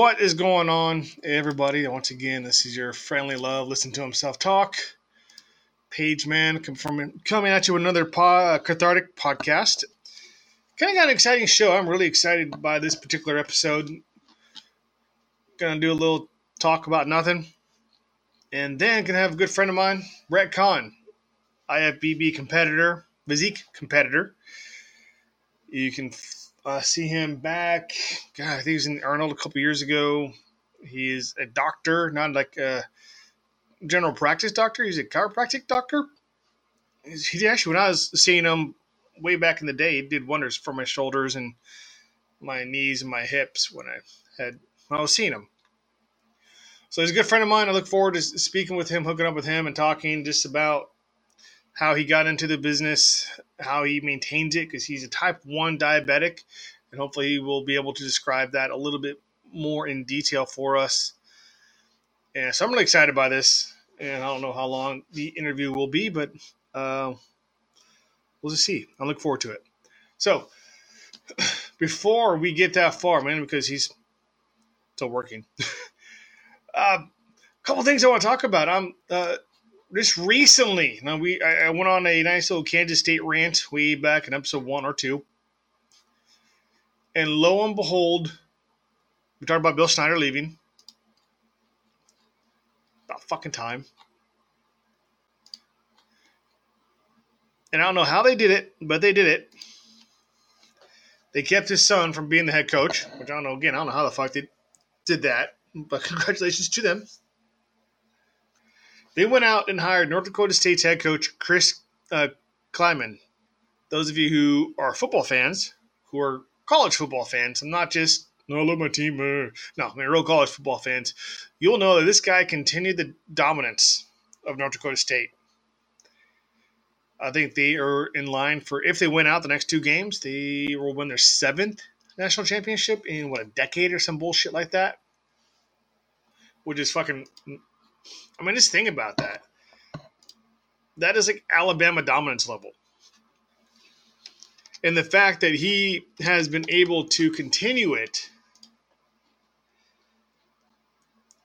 What is going on, everybody? Once again, this is your friendly love. Listen to himself talk. Paige man coming at you with another po- uh, cathartic podcast. Kind of got an exciting show. I'm really excited by this particular episode. Gonna do a little talk about nothing, and then gonna have a good friend of mine, Brett Kahn, IFBB competitor, physique competitor. You can uh, see him back. God, I think he was in Arnold a couple years ago. He is a doctor, not like a general practice doctor. He's a chiropractic doctor. He actually, when I was seeing him way back in the day, he did wonders for my shoulders and my knees and my hips when I had when I was seeing him. So he's a good friend of mine. I look forward to speaking with him, hooking up with him, and talking just about how he got into the business, how he maintains it, because he's a type 1 diabetic. And hopefully, he will be able to describe that a little bit more in detail for us. And so I'm really excited by this. And I don't know how long the interview will be, but uh, we'll just see. I look forward to it. So, before we get that far, man, because he's still working, a uh, couple things I want to talk about. I'm uh, just recently, now we I, I went on a nice little Kansas State rant way back in episode one or two, and lo and behold, we talked about Bill Snyder leaving. About fucking time. And I don't know how they did it, but they did it. They kept his son from being the head coach, which I don't know. Again, I don't know how the fuck they did that, but congratulations to them. They went out and hired North Dakota State's head coach Chris uh, Klieman. Those of you who are football fans, who are college football fans, I'm not just no, I love my team. Uh, no, I mean real college football fans. You'll know that this guy continued the dominance of North Dakota State. I think they are in line for if they win out the next two games, they will win their seventh national championship in what a decade or some bullshit like that. Which is fucking I mean, just think about that. That is like Alabama dominance level. And the fact that he has been able to continue it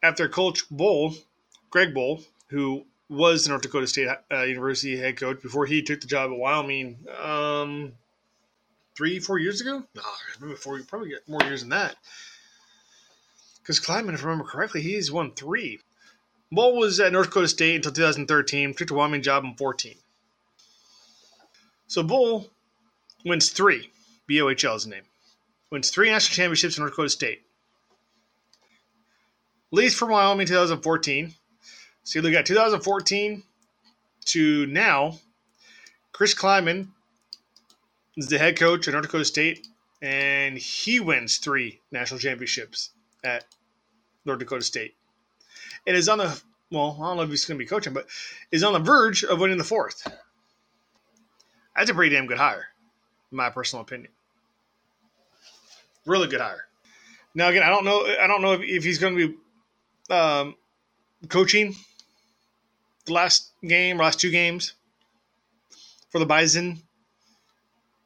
after Coach Bohl, Greg Bohl, who was the North Dakota State uh, University head coach before he took the job at Wyoming um, three, four years ago. No, maybe four, probably more years than that. Because Klieman, if I remember correctly, he's won three. Bohl was at North Dakota State until 2013, took the Wyoming job in 14. So Bull wins three. BOHL is the name. Wins three national championships in North Dakota State. Leaves from Wyoming 2014. So you look at 2014 to now. Chris Klieman is the head coach at North Dakota State, and he wins three national championships at North Dakota State and is on the well, I don't know if he's going to be coaching, but is on the verge of winning the fourth. That's a pretty damn good hire, in my personal opinion. Really good hire. Now again, I don't know. I don't know if, if he's going to be um, coaching the last game, last two games for the Bison.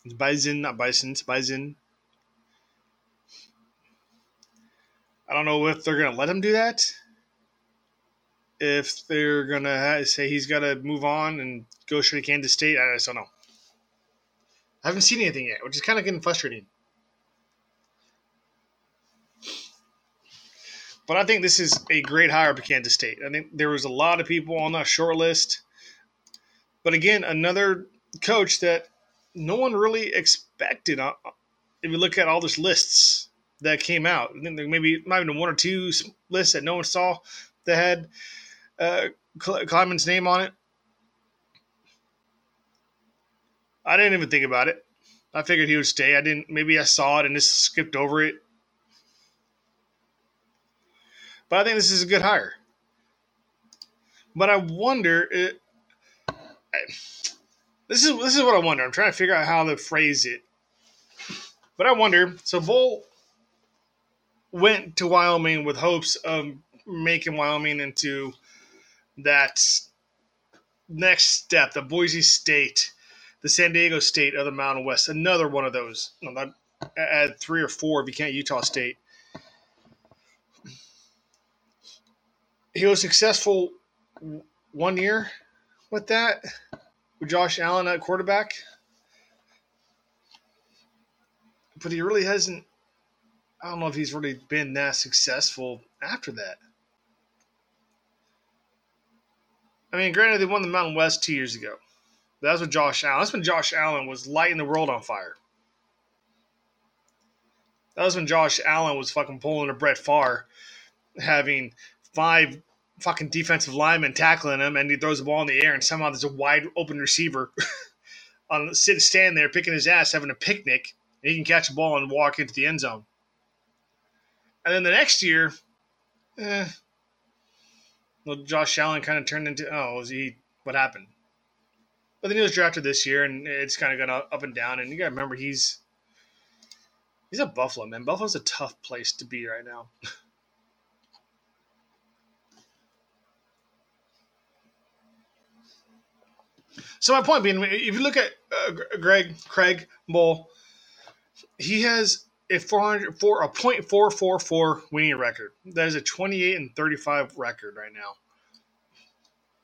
It's Bison, not Bison. It's Bison. I don't know if they're going to let him do that if they're gonna say he's got to move on and go straight to Kansas State, I just don't know. I haven't seen anything yet, which is kind of getting frustrating. But I think this is a great hire for Kansas State. I think there was a lot of people on that short list. But again, another coach that no one really expected. Uh, if you look at all these lists that came out, I think there maybe not even one or two lists that no one saw that had uh, Klieman's name on it. I didn't even think about it. I figured he would stay. I didn't. Maybe I saw it and just skipped over it. But I think this is a good hire. But I wonder. It, this is this is what I wonder. I'm trying to figure out how to phrase it. But I wonder. So Bohl went to Wyoming with hopes of making Wyoming into that next step, the Boise State, the San Diego State of the Mountain West, another one of those. Add three or four if you can't Utah State. he was successful one year with that with Josh Allen at quarterback, but he really hasn't. I don't know if he's really been that successful after that. I mean, granted, they won the Mountain West two years ago. That was with Josh Allen. That's when Josh Allen was lighting the world on fire. That was when Josh Allen was fucking pulling a Brett Favre, having five fucking defensive linemen tackling him, and he throws the ball in the air, and somehow there's a wide open receiver on sit stand there picking his ass, having a picnic, and he can catch a ball and walk into the end zone. And then the next year, eh, well, Josh Allen kind of turned into oh, was he what happened? But then he was drafted this year, and it's kind of gone up and down. And you got to remember, he's he's a Buffalo man. Buffalo's a tough place to be right now. so my point being, if you look at uh, Greg Craig Bull, he has a 400 for a .444 winning record. That is a 28 and 35 record right now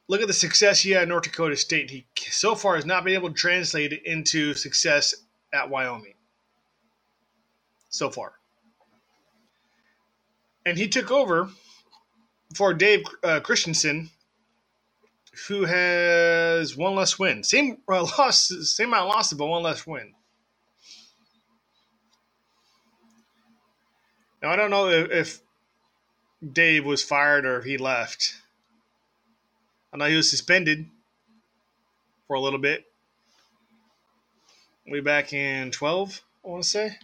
look at the success he had at North Dakota State. He so far has not been able to translate it into success at Wyoming. So far. And he took over for Dave uh, Christensen, who has one less win. Same uh, loss, same amount of losses, but one less win. Now I don't know if, if Dave was fired or if he left. I know he was suspended for a little bit. Way back in 12, I want to say.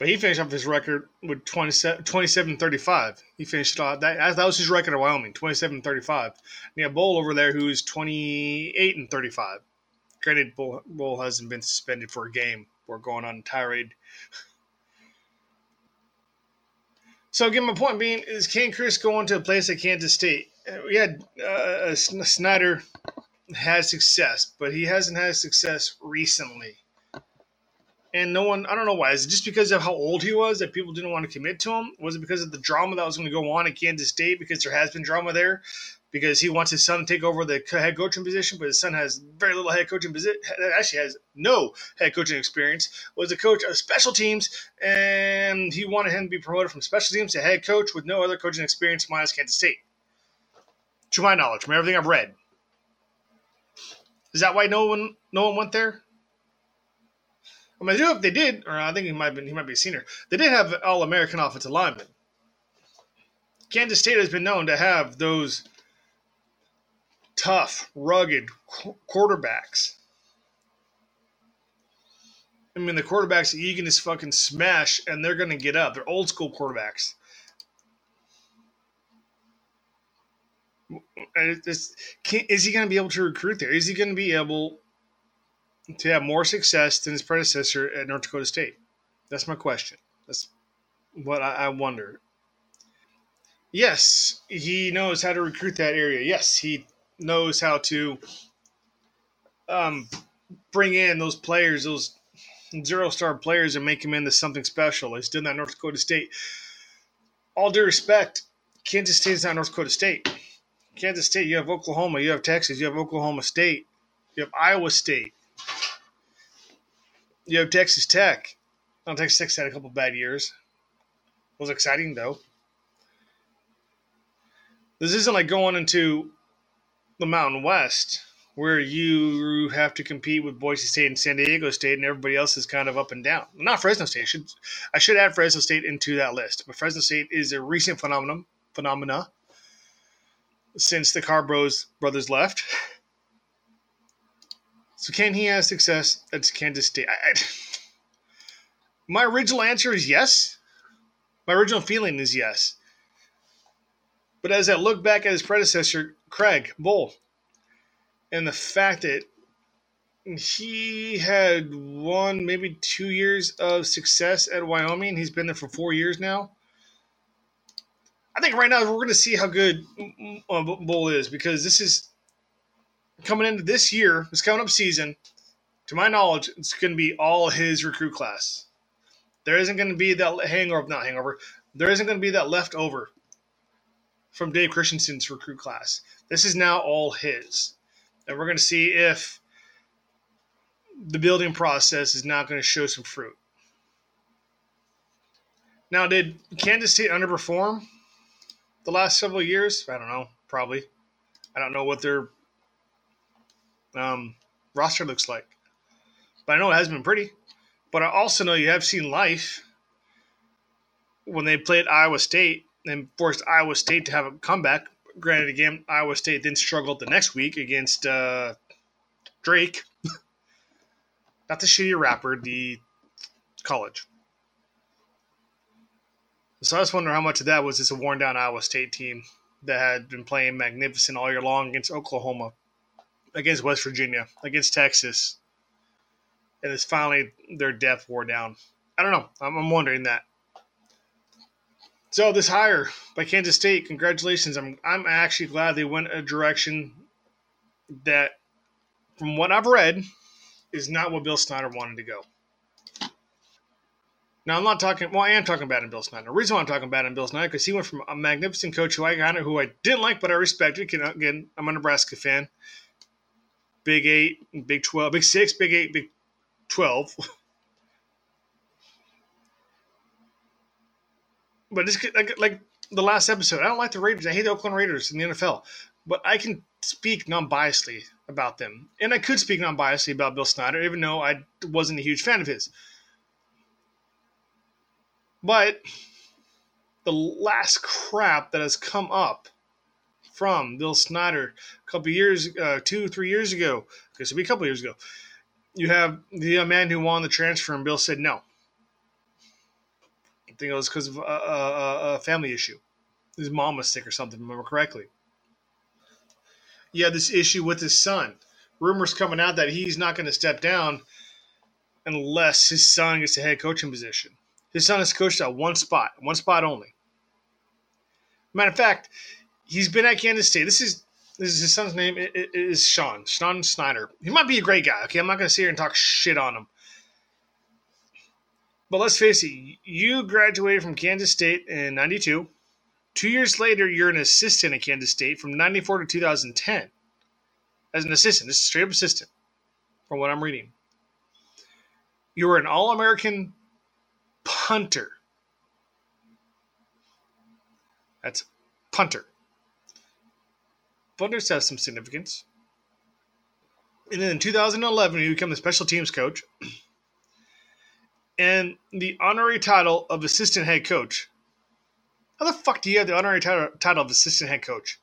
But he finished off his record with 27, 27 35. He finished off that that was his record at Wyoming, 27 35. And you have Bull over there who's 28 and 35. Granted, Bull, Bull hasn't been suspended for a game or going on tirade So again, my point being is, can Chris go into a place like Kansas State? Uh, we had uh, Snyder had success, but he hasn't had success recently. And no one, I don't know why. Is it just because of how old he was that people didn't want to commit to him? Was it because of the drama that was going to go on at Kansas State? Because there has been drama there because he wants his son to take over the head coaching position, but his son has very little head coaching position. Actually, has no head coaching experience. Was a coach of special teams, and he wanted him to be promoted from special teams to head coach with no other coaching experience minus Kansas State. To my knowledge, from everything I've read, is that why no one no one went there? I mean, I do if they did, or I think he might be he might be a senior. They did have all American offensive linemen. Kansas State has been known to have those tough, rugged quarterbacks. I mean, the quarterbacks you can just fucking smash and they're going to get up. They're old school quarterbacks. is he going to be able to recruit there? Is he going to be able to have more success than his predecessor at North Dakota State? That's my question. That's what I, I wonder. Yes, he knows how to recruit that area. Yes, he knows how to um, bring in those players, those zero star players, and make them into something special. He's done that North Dakota State. All due respect, Kansas State is not North Dakota State. Kansas State, you have Oklahoma, you have Texas, you have Oklahoma State, you have Iowa State, you have Texas Tech. Well, Texas Tech's had a couple bad years. It was exciting though. This isn't like going into the Mountain West, where you have to compete with Boise State and San Diego State, and everybody else is kind of up and down. Not Fresno State. I should I should add Fresno State into that list, but Fresno State is a recent phenomenon phenomena since the Carbros brothers left. So can he have success at Kansas State? I, I, my original answer is yes. My original feeling is yes. But as I look back at his predecessor, Craig Bull, and the fact that he had one, maybe two years of success at Wyoming, he's been there for four years now. I think right now we're going to see how good uh, Bull is because this is coming into this year, this coming up season. To my knowledge, it's going to be all his recruit class. There isn't going to be that hangover, not hangover. There isn't going to be that leftover from Dave Christensen's recruit class. This is now all his. And we're going to see if the building process is not going to show some fruit. Now, did Kansas State underperform the last several years? I don't know. Probably. I don't know what their um, roster looks like. But I know it has been pretty. But I also know you have seen life when they played Iowa State and forced Iowa State to have a comeback. Granted, again, Iowa State then struggled the next week against uh, Drake. Not the shitty rapper, the college. So I just wonder how much of that was just a worn down Iowa State team that had been playing magnificent all year long against Oklahoma, against West Virginia, against Texas, and it's finally their depth wore down. I don't know. I'm, I'm wondering that. So this hire by Kansas State, congratulations. I'm I'm actually glad they went a direction that, from what I've read, is not what Bill Snyder wanted to go. Now I'm not talking. Well, I am talking about in Bill Snyder. The reason why I'm talking about in Bill Snyder because he went from a magnificent coach who I kind of who I didn't like, but I respected. Again, I'm a Nebraska fan. Big Eight, Big Twelve, Big Six, Big Eight, Big Twelve. but it's like, like the last episode. I don't like the Raiders. I hate the Oakland Raiders in the NFL, but I can speak non-biasedly about them, and I could speak non-biasedly about Bill Snyder, even though I wasn't a huge fan of his. But the last crap that has come up from Bill Snyder a couple years, uh, two, three years ago, because it'll be a couple years ago, you have the man who won the transfer, and Bill said no. Think it was because of a, a, a, family issue. His mom was sick or something, remember correctly. Yeah, this issue with his son. Rumors coming out that he's not going to step down unless his son gets a head coaching position. His son has coached at one spot, one spot only. Matter of fact, he's been at Kansas State. This is this is his son's name is Sean Sean Snyder. He might be a great guy. Okay, I'm not going to sit here and talk shit on him. But let's face it, you graduated from Kansas State in '92. Two years later, you're an assistant at Kansas State from '94 to 2010 as an assistant. This is straight up assistant, from what I'm reading. You were an All American punter. That's punter. Punters have some significance. And then in 2011, you become the special teams coach and the honorary title of assistant head coach. How the fuck do you have the honorary title, title of assistant head coach?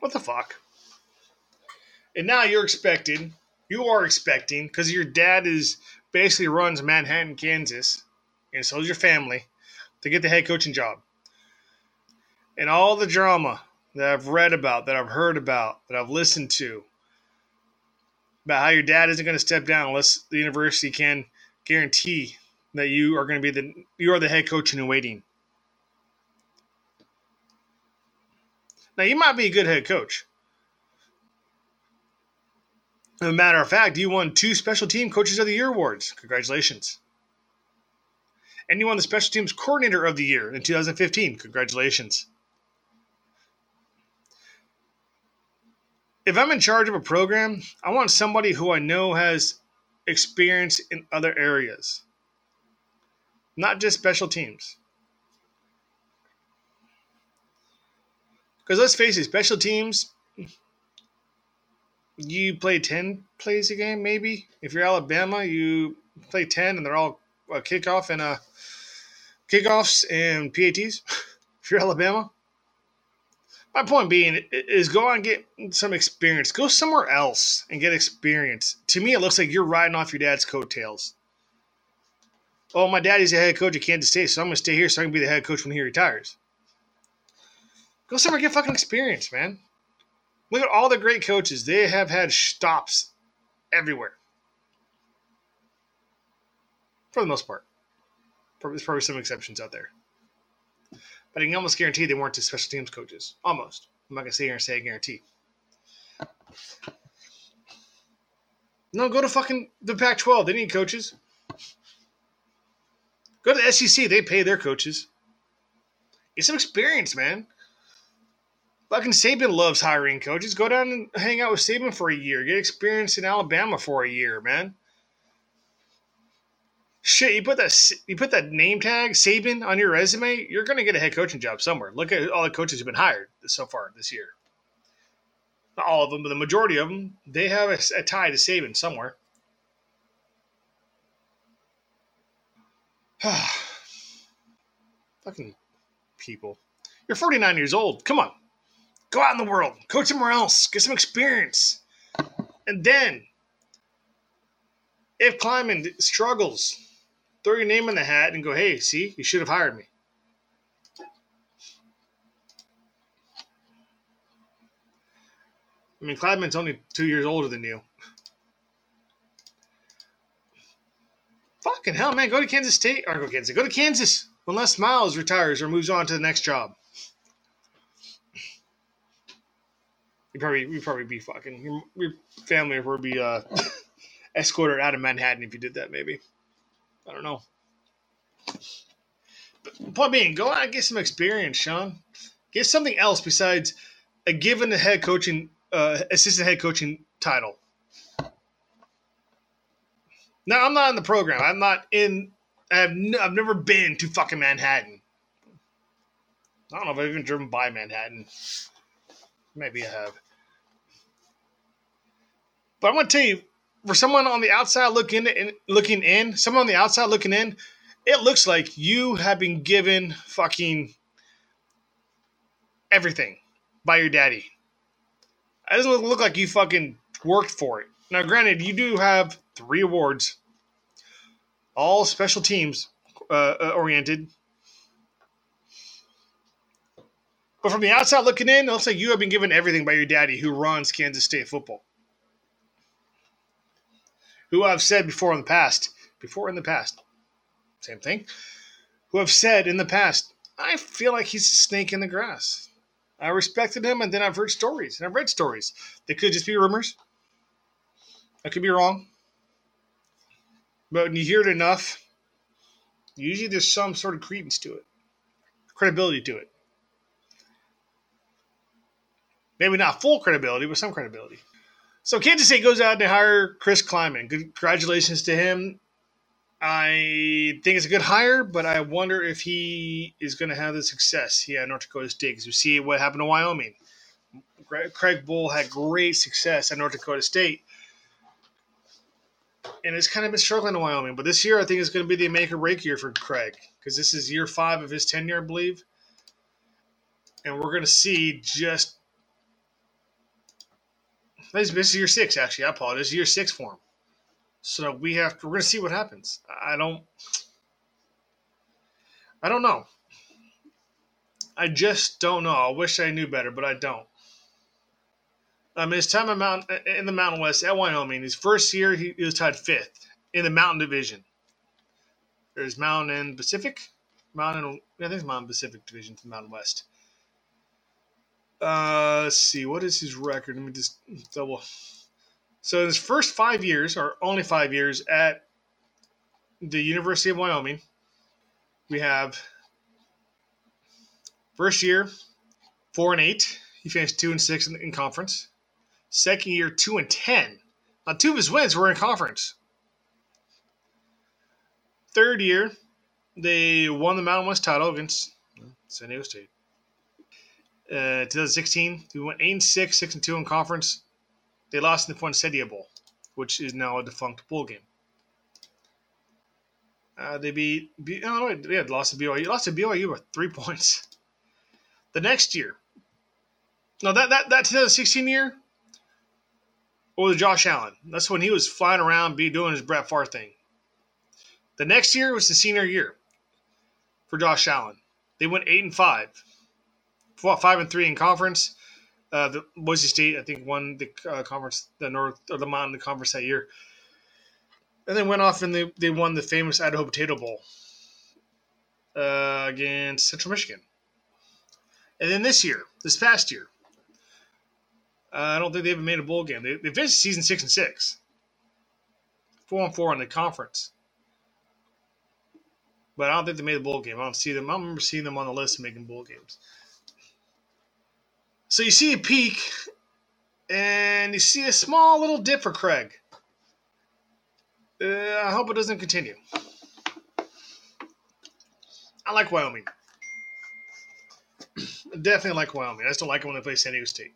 What the fuck? And now you're expecting, you are expecting, because your dad is basically runs Manhattan, Kansas, and so does your family, to get the head coaching job. And all the drama that I've read about, that I've heard about, that I've listened to, about how your dad isn't going to step down unless the university can guarantee that you are going to be the you are the head coach in waiting. Now you might be a good head coach, as a matter of fact, you won two Special Team Coaches of the Year awards. Congratulations. And you won the Special Teams Coordinator of the Year in 2015. Congratulations. If I'm in charge of a program, I want somebody who I know has experience in other areas, not just special teams. Because let's face it, special teams you play 10 plays a game, maybe. If you're Alabama, you play 10 and they're all a kickoff and uh, kickoffs and PATs. if you're Alabama, my point being is go and get some experience. Go somewhere else and get experience. To me, it looks like you're riding off your dad's coattails. Oh, my daddy's the head coach at Kansas State, so I'm going to stay here so I can be the head coach when he retires. Go somewhere get fucking experience, man. Look at all the great coaches. They have had stops everywhere. For the most part. There's probably some exceptions out there. But I can almost guarantee they weren't just special teams coaches. Almost. I'm not to sit here and say I guarantee. No, go to fucking the Pac 12. They need coaches. Go to the SEC. They pay their coaches. Get some experience, man. Fucking Saban loves hiring coaches. Go down and hang out with Saban for a year. Get experience in Alabama for a year, man. Shit, you put that you put that name tag Saban on your resume, you're gonna get a head coaching job somewhere. Look at all the coaches who've been hired so far this year. Not all of them, but the majority of them, they have a, a tie to Saban somewhere. Fucking people. You're 49 years old. Come on. Go out in the world. Coach somewhere else. Get some experience. And then, if Klieman struggles, throw your name in the hat and go, hey, see, you should have hired me. I mean, Klieman's only two years older than you. Fucking hell, man. Go to Kansas State. Or go Kansas. Go to Kansas Unless Miles retires or moves on to the next job. You probably you probably be fucking your, your family would be uh, escorted out of Manhattan if you did that. Maybe I don't know. But point being, go out and get some experience, Sean. Get something else besides a given the head coaching uh, assistant head coaching title. Now I'm not in the program. I'm not in. I've n- I've never been to fucking Manhattan. I don't know if I've even driven by Manhattan. Maybe I have. But I'm gonna tell you, for someone on the outside looking in, looking in, someone on the outside looking in, it looks like you have been given fucking everything by your daddy. It doesn't look like you fucking worked for it. Now, granted, you do have three awards, all special teams uh, uh oriented. But from the outside looking in, it looks like you have been given everything by your daddy who runs Kansas State football. Who I've said before in the past, before in the past, same thing, who have said in the past, I feel like he's a snake in the grass. I respected him, and then I've heard stories, and I've read stories. They could just be rumors. I could be wrong. But when you hear it enough, usually there's some sort of credence to it, credibility to it. Maybe not full credibility, but some credibility. So Kansas State goes out to hire Chris Klieman. Congratulations to him. I think it's a good hire, but I wonder if he is going to have the success he had at North Dakota State. Because we see what happened to Wyoming. Craig Bohl had great success at North Dakota State, and it's kind of been struggling in Wyoming. But this year, I think it's going to be the make or break year for Craig because this is year five of his tenure, I believe, and we're going to see just. This is year six, actually. I apologize. Year six for him. So we have to, we're going to see what happens. I don't I don't know. I just don't know. I wish I knew better, but I don't. Um, his time in, Mount, in the Mountain West at Wyoming, his first year he, he was tied fifth in the Mountain Division. There's Mountain and Pacific, Mountain. I think it's Mountain Pacific Division from Mountain West. Uh, let's see. What is his record? Let me just double. So his first five years, or only five years at the University of Wyoming, we have first year four and eight. He finished two and six in, in conference. Second year two and ten. Now two of his wins were in conference. Third year, they won the Mountain West title against San Diego State. Uh, 2016, we went eight and six, six and two in conference. They lost in the Poinsettia Bowl, which is now a defunct bowl game. Uh, they beat, beat oh no, had lost to BYU. Lost to BYU by three points. The next year, no, that that that 2016 year, was Josh Allen. That's when he was flying around, be doing his Brett Favre thing. The next year was the senior year for Josh Allen. They went eight and five, five and three in conference, uh, the Boise State, I think, won the uh, conference, the North or the Mountain Conference that year, and then went off and they they won the famous Idaho Potato Bowl uh, against Central Michigan. And then this year, this past year, uh, I don't think they even made a bowl game. They, they finished season six and six, four and four in the conference. but I don't think they made a bowl game. I don't see them. I don't remember seeing them on the list of making bowl games. So you see a peak, and you see a small little dip for Craig. Uh, I hope it doesn't continue. I like Wyoming. I definitely like Wyoming. I just don't like it when they play San Diego State.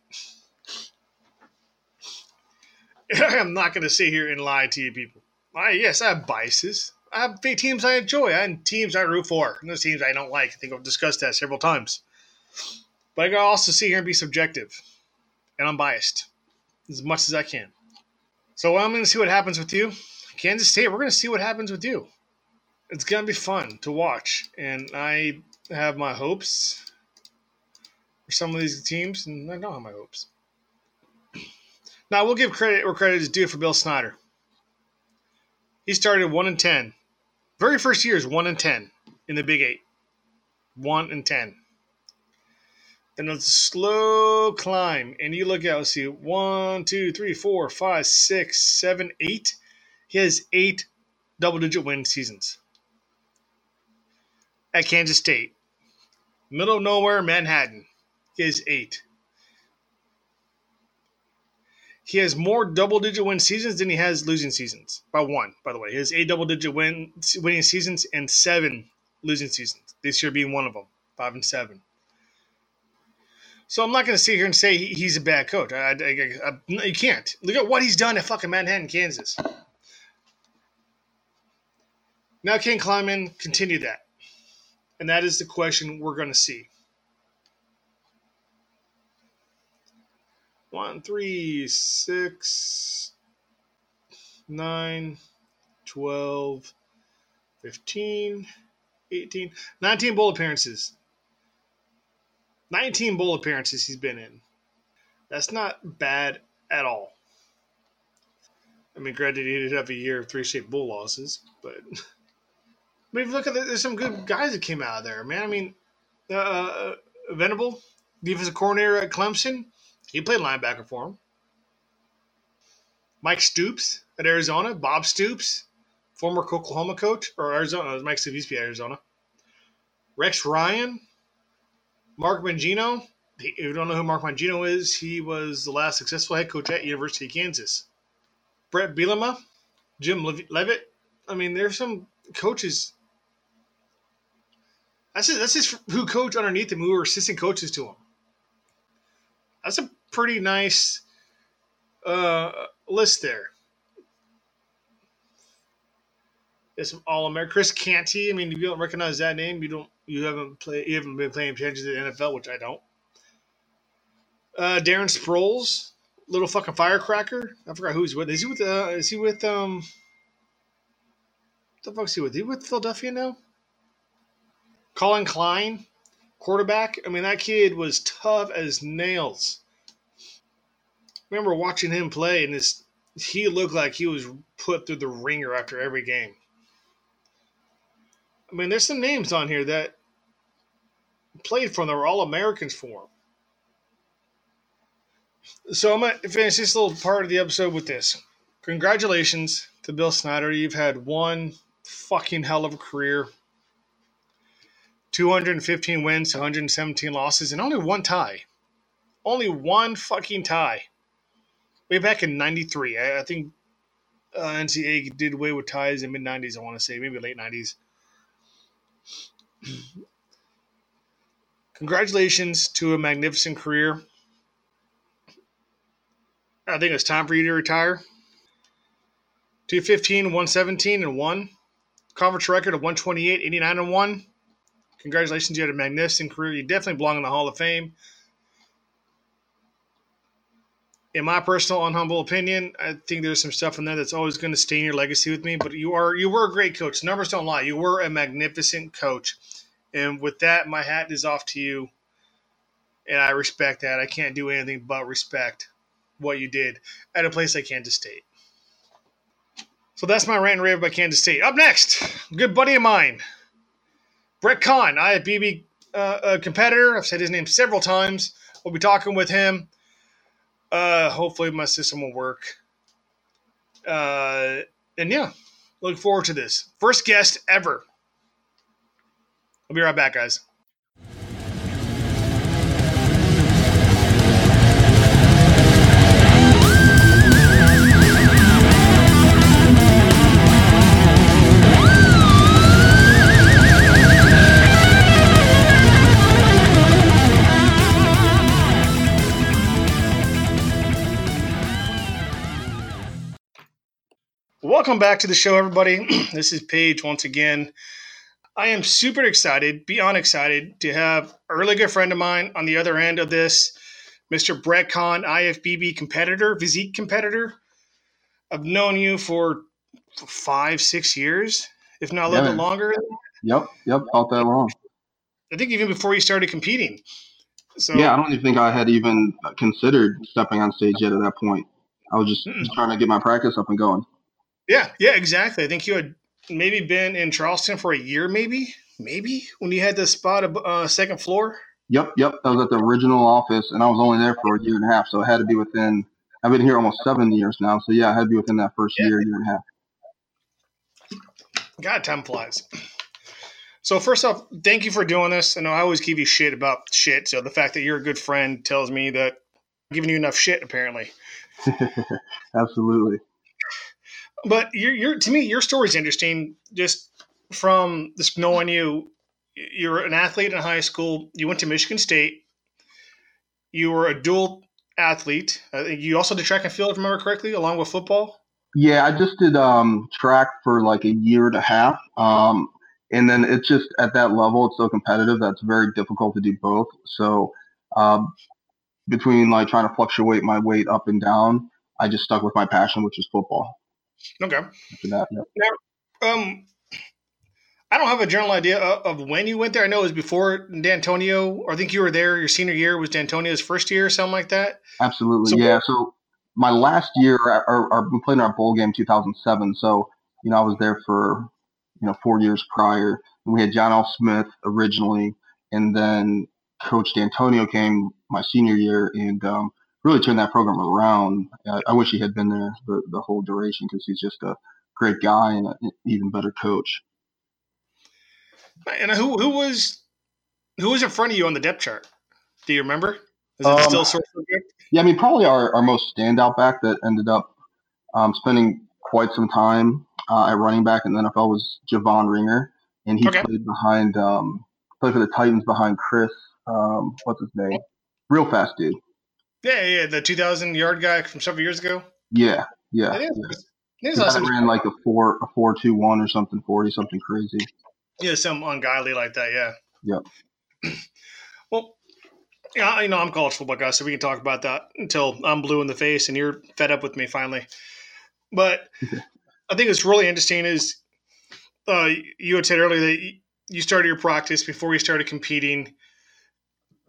I'm not going to sit here and lie to you people. I, yes, I have biases. I have teams I enjoy. and teams I root for. And those teams I don't like. I think I've discussed that several times. But I got to also sit here and be subjective and unbiased as much as I can. So I'm to see what happens with you. Kansas State, we're to see what happens with you. It's to be fun to watch. And I have my hopes for some of these teams, and I don't have my hopes. Now, we'll give credit where credit is due for Bill Snyder. He started 1 and 10. Very first year is 1 and 10 in the Big 8. 1 and 10. Then it's a slow climb. And you look at, let's see, 1, 2, 3, 4, 5, 6, 7, 8. He has eight double digit win seasons at Kansas State. Middle of nowhere, Manhattan. He has eight. He has more double digit win seasons than he has losing seasons by one, by the way. He has eight double digit win winning seasons and seven losing seasons. This year being one of them, five and seven. So I'm not going to sit here and say he's a bad coach. I, I, I, you can't. Look at what he's done at fucking Manhattan, Kansas. Now can Klieman continue that? And that is the question we're going to see. One, three, six, nine, 12, 15, 18, 19 bowl appearances. 19 bowl appearances he's been in. That's not bad at all. I mean, granted, he did have a year of three straight bowl losses, but I mean, look at the, there's some good guys that came out of there, man. I mean, uh, uh Venable, defensive coordinator at Clemson, he played linebacker for him. Mike Stoops at Arizona, Bob Stoops, former Oklahoma coach, or Arizona, Mike Stoops used Arizona. Rex Ryan, Mark Mangino. If you don't know who Mark Mangino is, he was the last successful head coach at University of Kansas. Bret Bielema, Jim Leavitt. I mean, there's some coaches. That's just, that's just who coach underneath him, who are assistant coaches to him. That's a pretty nice uh, list there. Some All American Chris Canty. I mean, if you don't recognize that name, you don't you haven't played you haven't been attention to the NFL, which I don't. Uh, Darren Sproles, little fucking firecracker. I forgot who he's with. Is he with? Uh, is he with? Um, the fuck's he with? Is he with Philadelphia now? Collin Klein, quarterback. I mean, that kid was tough as nails remember watching him play, and this he looked like he was put through the ringer after every game. I mean, there's some names on here that played for him that were all Americans for them. So I'm gonna finish this little part of the episode with this. Congratulations to Bill Snyder. You've had one fucking hell of a career. 215 wins, 117 losses, and only one tie. Only one fucking tie way back in '93. I, I, think uh, NCAA did away with ties in mid '90s. I want to say maybe late '90s. Congratulations to a magnificent career. I think it's time for you to retire. 215, 117, and 1. Conference record of 128, 89, and 1. Congratulations, you had a magnificent career. You definitely belong in the Hall of Fame. In my personal unhumble opinion, I think there's some stuff in there that's always going to stain your legacy with me. But you are you were a great coach. Numbers don't lie. You were a magnificent coach, and with that, my hat is off to you. And I respect that. I can't do anything but respect what you did at a place like Kansas State. So that's my rant and rave about Kansas State. Up next, good buddy of mine, Brett Kahn, IFBB uh, a competitor. I've said his name several times. We'll be talking with him uh, hopefully my system will work. Uh, and yeah, look forward to this. First guest ever I'll be right back, guys. Welcome back to the show, everybody. this is Paige once again. I am super excited, beyond excited, to have a really good friend of mine on the other end of this, Mr. Brett Kahn, IFBB competitor, physique competitor. I've known you for five, six years, if not a little yeah. bit longer. Yep, yep, about that long. I think even before you started competing. So yeah, I don't even think I had even considered stepping on stage yet at that point. I was just, just trying to get my practice up and going. Yeah, yeah, exactly. I think you had maybe been in Charleston for a year, maybe, maybe when you had the spot of uh, second floor. Yep, yep. I was at the original office, and I was only there for a year and a half, so it had to be within. I've been here almost seven years now, so yeah, I had to be within that first yeah. year, year and a half. God, time flies. So first off, thank you for doing this. I know I always give you shit about shit. So the fact that you're a good friend tells me that I'm giving you enough shit, apparently. Absolutely. But you're, you're to me, your story is interesting. Just from this knowing you, you're an athlete in high school. You went to Michigan State. You were a dual athlete. Uh, you also did track and field, if I remember correctly, along with football. Yeah, I just did um, track for like a year and a half. Um, and then it's just at that level, it's so competitive that's very difficult to do both. So um, between like trying to fluctuate my weight up and down, I just stuck with my passion, which is football. Okay. That, yep. Now, um, I don't have a general idea of, of, when you went there. I know it was before Dantonio, or I think you were there. Your senior year was Dantonio's first year, or something like that. Absolutely, so, yeah. So my last year, our, our, we played in our bowl game 2007. So you know, I was there for you know four years prior. We had John L. Smith originally, and then Coach Dantonio came my senior year, and um, really turned that program around. I, I wish he had been there the, the whole duration because he's just a great guy and an even better coach. And who who was who was in front of you on the depth chart? Do you remember? Is it um, still sort of Yeah, I mean, probably our, our most standout back that ended up um, spending quite some time uh, at running back in the NFL was Javon Ringer, and he okay. played behind um, played for the Titans behind Chris. Um, what's his name? Real fast dude. Yeah, yeah, the 2,000 yard guy from several years ago. Yeah, yeah. It is. It is awesome. ran like a four, a four two one or something, forty something crazy. Yeah, some ungodly like that. Yeah. Yeah. well, yeah, you know, I'm college football guy, so we can talk about that until I'm blue in the face and you're fed up with me finally. But I think it's really interesting is uh, you had said earlier that you started your practice before you started competing,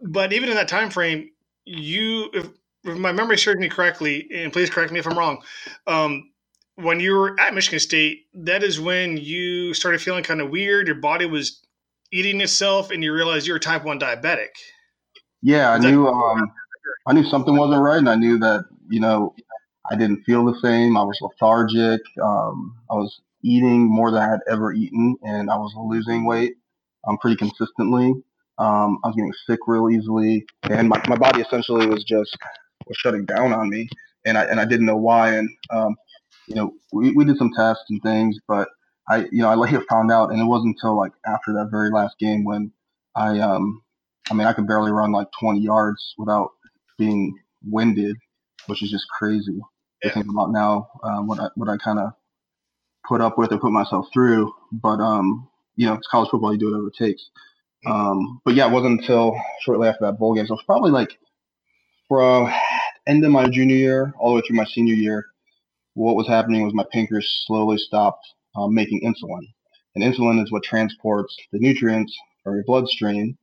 but even in that time frame, you, if, if my memory serves me correctly, and please correct me if I'm wrong, um, when you were at Michigan State, that is when you started feeling kind of weird. Your body was eating itself, and you realized you were type one diabetic. Yeah, I knew. Um, I knew something wasn't right, and I knew that you know I didn't feel the same. I was lethargic. Um, I was eating more than I had ever eaten, and I was losing weight um, pretty consistently. Um, I was getting sick real easily, and my, my body essentially was just was shutting down on me, and I and I didn't know why. And um, you know, we, we did some tests and things, but I you know I later found out, and it wasn't until like after that very last game when I um I mean I could barely run like 20 yards without being winded, which is just crazy yeah. to think about now. Um, what I what I kind of put up with or put myself through, but um you know it's college football, you do whatever it takes. Um, but yeah, it wasn't until shortly after that bowl game. So it's probably like from end of my junior year all the way through my senior year. What was happening was my pancreas slowly stopped um, making insulin, and insulin is what transports the nutrients from your bloodstream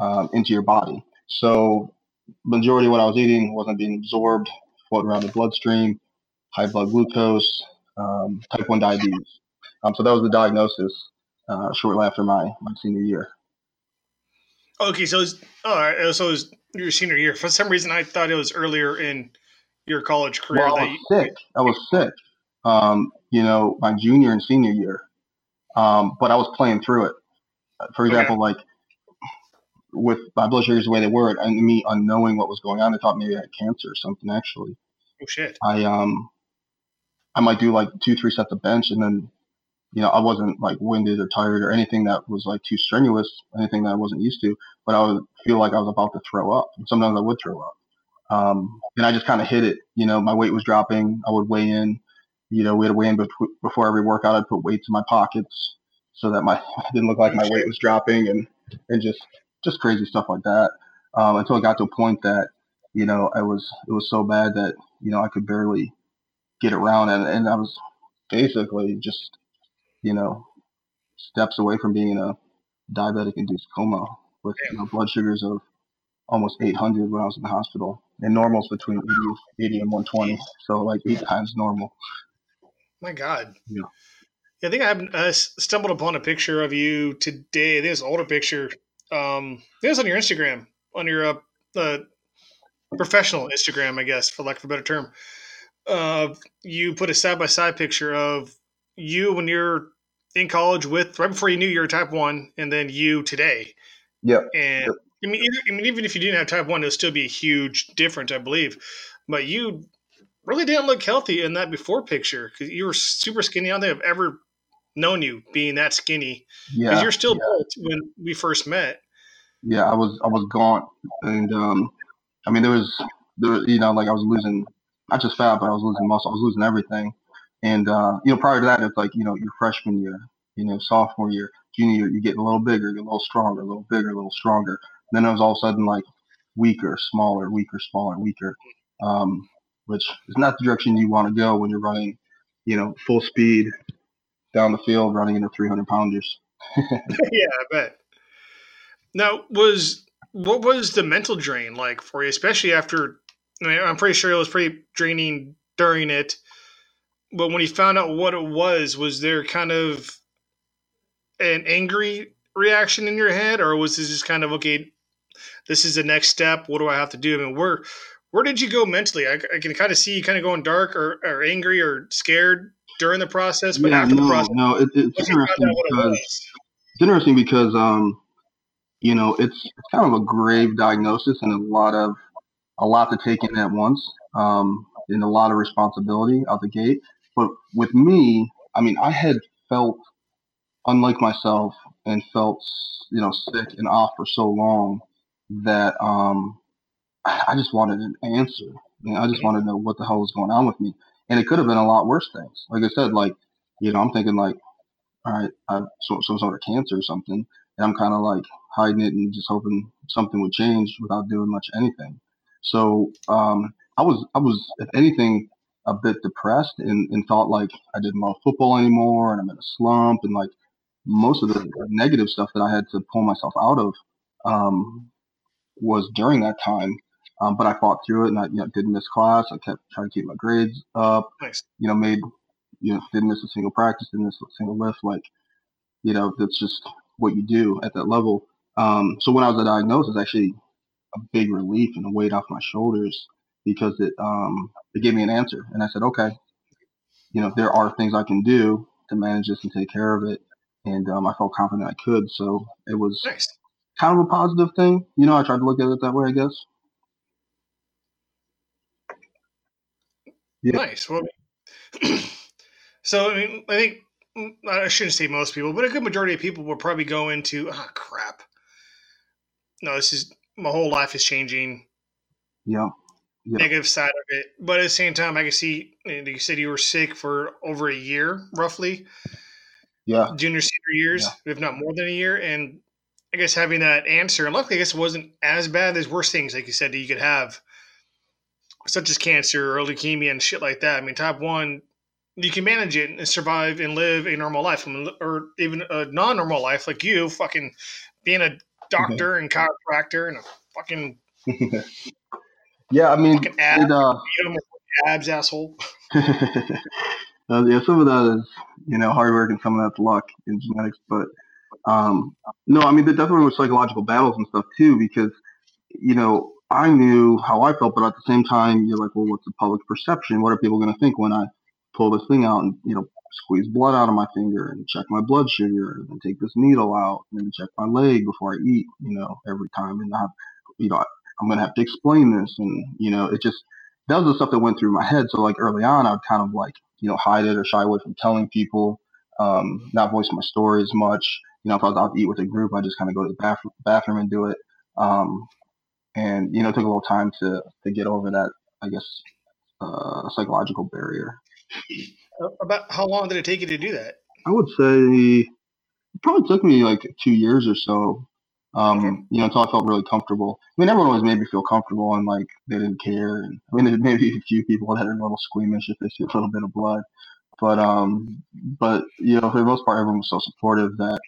um, into your body. So majority of what I was eating wasn't being absorbed, floating around the bloodstream, high blood glucose, um, type 1 diabetes. Um, so that was the diagnosis uh, shortly after my, my senior year. Okay, so it's all right. So it was your senior year. For some reason, I thought it was earlier in your college career. Well, I was you, sick. I was sick. Um, you know, my junior and senior year, um, but I was playing through it. for example, okay. like with my blood sugars the way they were, and me unknowing what was going on, I thought maybe I had cancer or something. Actually, oh shit. I um, I might do like two, three sets of bench, and then you know, I wasn't like winded or tired or anything that was like too strenuous, anything that I wasn't used to, but I would feel like I was about to throw up. Sometimes I would throw up. Um, and I just kind of hit it. You know, my weight was dropping. I would weigh in. You know, we had to weigh in before every workout. I'd put weights in my pockets so that my it didn't look like my weight was dropping, and and just just crazy stuff like that. Um, until it got to a point that you know I was it was so bad that you know I could barely get around, and and I was basically just you know, steps away from being in a diabetic induced coma with you know, blood sugars of almost 800 when I was in the hospital. And normal's between 80, 80 and 120. So like eight times normal. My God. Yeah. yeah I think I, I stumbled upon a picture of you today. This older picture. Um, it was on your Instagram, on your uh, uh, professional Instagram, I guess, for lack of a better term. Uh, you put a side by side picture of you when you're in college with right before you knew you were type one, and then you today. Yeah. And yep. I mean, even, I mean, even if you didn't have type one, it'll still be a huge difference, I believe. But you really didn't look healthy in that before picture because you were super skinny. I don't think I've ever known you being that skinny. Yeah. Because you're still yeah. built when we first met. Yeah, I was I was gaunt, and um, I mean there was there was, you know like I was losing not just fat, but I was losing muscle. I was losing everything. And uh, you know, prior to that, it's like you know your freshman year, you know, sophomore year, junior year, you get a little bigger, a little stronger, a little bigger, a little stronger. And then it was all of a sudden like weaker, smaller, weaker, smaller, weaker, um, which is not the direction you want to go when you're running, you know, full speed down the field, running into 300 pounders. yeah, I bet. Now, was what was the mental drain like for you, especially after? I mean, I'm pretty sure it was pretty draining during it but when he found out what it was, was there kind of an angry reaction in your head, or was this just kind of okay? This is the next step. What do I have to do? I mean, where where did you go mentally? I, I can kind of see you kind of going dark or, or angry or scared during the process, but yeah, after no, the process, no, it, it's interesting because it it's interesting because um, you know, it's it's kind of a grave diagnosis and a lot of a lot to take in at once, um, and a lot of responsibility out the gate. But with me, I mean, I had felt unlike myself and felt, you know, sick and off for so long that um, I just wanted an answer. You know, I just wanted to know what the hell was going on with me. And it could have been a lot worse things. Like I said, like, you know, I'm thinking like, all right, I have some, some sort of cancer or something. And I'm kind of like hiding it and just hoping something would change without doing much anything. So um, I was, I was, if anything, a bit depressed and, and thought like I didn't love football anymore and I'm in a slump and like most of the negative stuff that I had to pull myself out of um, was during that time. Um, but I fought through it and I you know, didn't miss class. I kept trying to keep my grades up. Nice. You know, made you know didn't miss a single practice, didn't miss a single lift. Like you know, that's just what you do at that level. Um, so when I was diagnosed, it's actually a big relief and a weight off my shoulders because it um, it gave me an answer, and I said, okay, you know, there are things I can do to manage this and take care of it, and um, I felt confident I could. So it was nice. kind of a positive thing, you know. I tried to look at it that way, I guess. Yeah. Nice. Well, so I mean, I think mm, I shouldn't say most people, but a good majority of people will probably go into, ah, oh, crap. No, this is my whole life is changing. Yeah yeah. negative side of it. But at the same time, I can see you said you were sick for over a year, roughly. Yeah. Junior senior years, yeah. if not more than a year, and I guess having that answer, and luckily, I guess it wasn't as bad. There's worse things, like you said, that you could have, such as cancer or leukemia and shit like that. I mean, type one, you can manage it and survive and live a normal life, or even a non-normal life, like you, fucking being a doctor mm-hmm. and chiropractor and a fucking Yeah, I mean, ab, it, uh, abs asshole. uh, yeah, some of that is you know hard work and some of that's luck in genetics, but um, no, I mean there definitely were psychological battles and stuff too because you know I knew how I felt, but at the same time you're like, well, what's the public perception? What are people going to think when I pull this thing out and you know squeeze blood out of my finger and check my blood sugar and then take this needle out and check my leg before I eat, you know, every time. And I have, you know, I'm going to have to explain this. And, you know, it just, that was the stuff that went through my head. So like early on, I'd kind of like, you know, hide it or shy away from telling people, um, not voice my story as much. You know, if I was out to eat with a group, I just kind of go to the bathroom, bathroom and do it. Um, and, you know, it took a little time to, to get over that, I guess, uh, psychological barrier. About how long did it take you to do that? I would say it probably took me like two years or so. Um, you know, until I felt really comfortable. I mean, everyone always made me feel comfortable and like they didn't care. And I mean, there may be a few people that are a little squeamish if they see a little bit of blood, but um, but you know, for the most part, everyone was so supportive that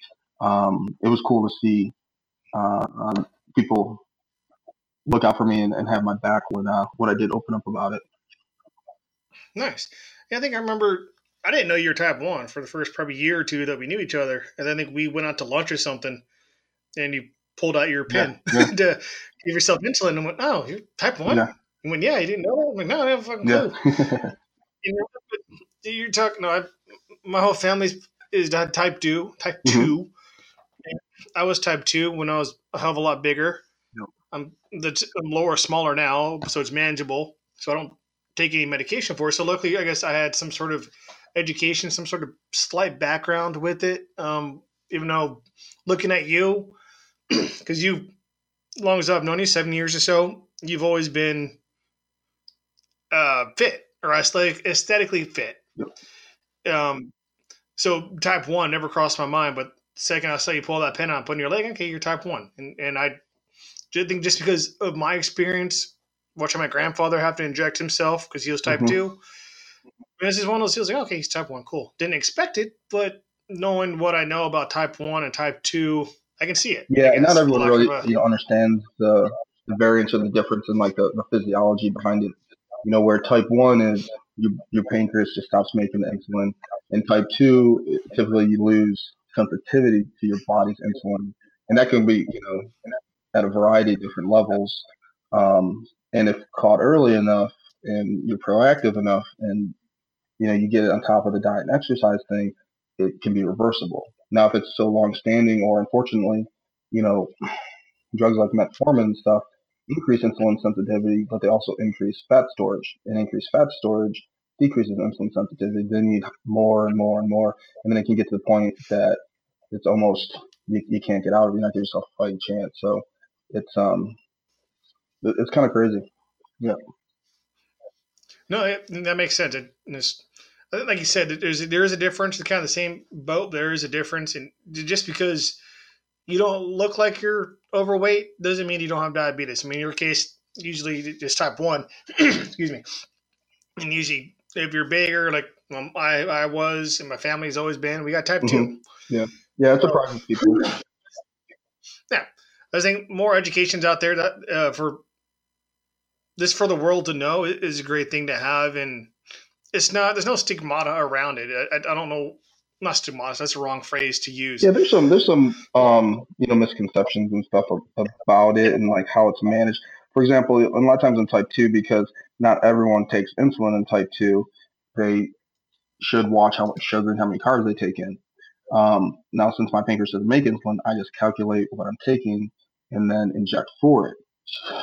um, it was cool to see uh, um, people look out for me and, and have my back when uh, when I did open up about it. Nice. Yeah, I think I remember. I didn't know you were type one for the first probably year or two that we knew each other, and then I think we went out to lunch or something, and you pulled out your pen yeah, yeah. to give yourself insulin and went, "Oh, you're type one." Yeah. And went, "Yeah, you didn't know that." I'm like, "No, I have fucking clue." Yeah. you know, you're talking. No, I, my whole family is type two, type mm-hmm. two. I was type two when I was a hell of a lot bigger. Yep. I'm the I'm lower, smaller now, so it's manageable. So I don't take any medication for it. So luckily, I guess I had some sort of education, some sort of slight background with it. Um, even though looking at you, because you, long as I've known you, seven years or so, you've always been uh, fit or aesthetic, aesthetically fit. Yep. Um, so type one never crossed my mind, but second I saw you pull that pin out, putting your leg, okay, you're type one, and and I did think just because of my experience watching my grandfather have to inject himself because he was type mm-hmm. two. This is one of those deals like, okay, he's type one, cool. Didn't expect it, but knowing what I know about type one and type two, I can see it. Yeah, and not everyone really a, you know understands the, the variance or the difference in like the, the physiology behind it. You know, where type one is your, your pancreas just stops making the insulin, and type two typically you lose sensitivity to your body's insulin, and that can be you know at a variety of different levels. Um, and if caught early enough and you're proactive enough and you know you get it on top of the diet and exercise thing, it can be reversible. Now, if it's so long standing or unfortunately, you know, drugs like metformin and stuff increase insulin sensitivity, but they also increase fat storage. And increased fat storage decreases insulin sensitivity. They need more and more and more. And then it can get to the point that it's almost you, you can't get out of it. You're not give yourself a fighting chance. So it's um it's kind of crazy. Yeah. No, it, that makes sense. It, like you said, there's there is a difference. It's kind of the same boat. There is a difference, and just because you don't look like you're overweight doesn't mean you don't have diabetes. I mean, in your case, usually it's type one. excuse me. And usually, if you're bigger, like um, I I was, and my family's always been, we got type mm-hmm. two. Yeah, yeah, it's surprising people. Yeah, I think more education's out there that uh, for this for the world to know is a great thing to have, and it's not. There's no stigmata around it. I, I don't know. Not stigmata. That's the wrong phrase to use. Yeah, there's some there's some um you know misconceptions and stuff about it and like how it's managed. For example, a lot of times in type two, because not everyone takes insulin in type two, they should watch how much sugar and how many carbs they take in. Um, now, since my pancreas doesn't make insulin, I just calculate what I'm taking and then inject for it.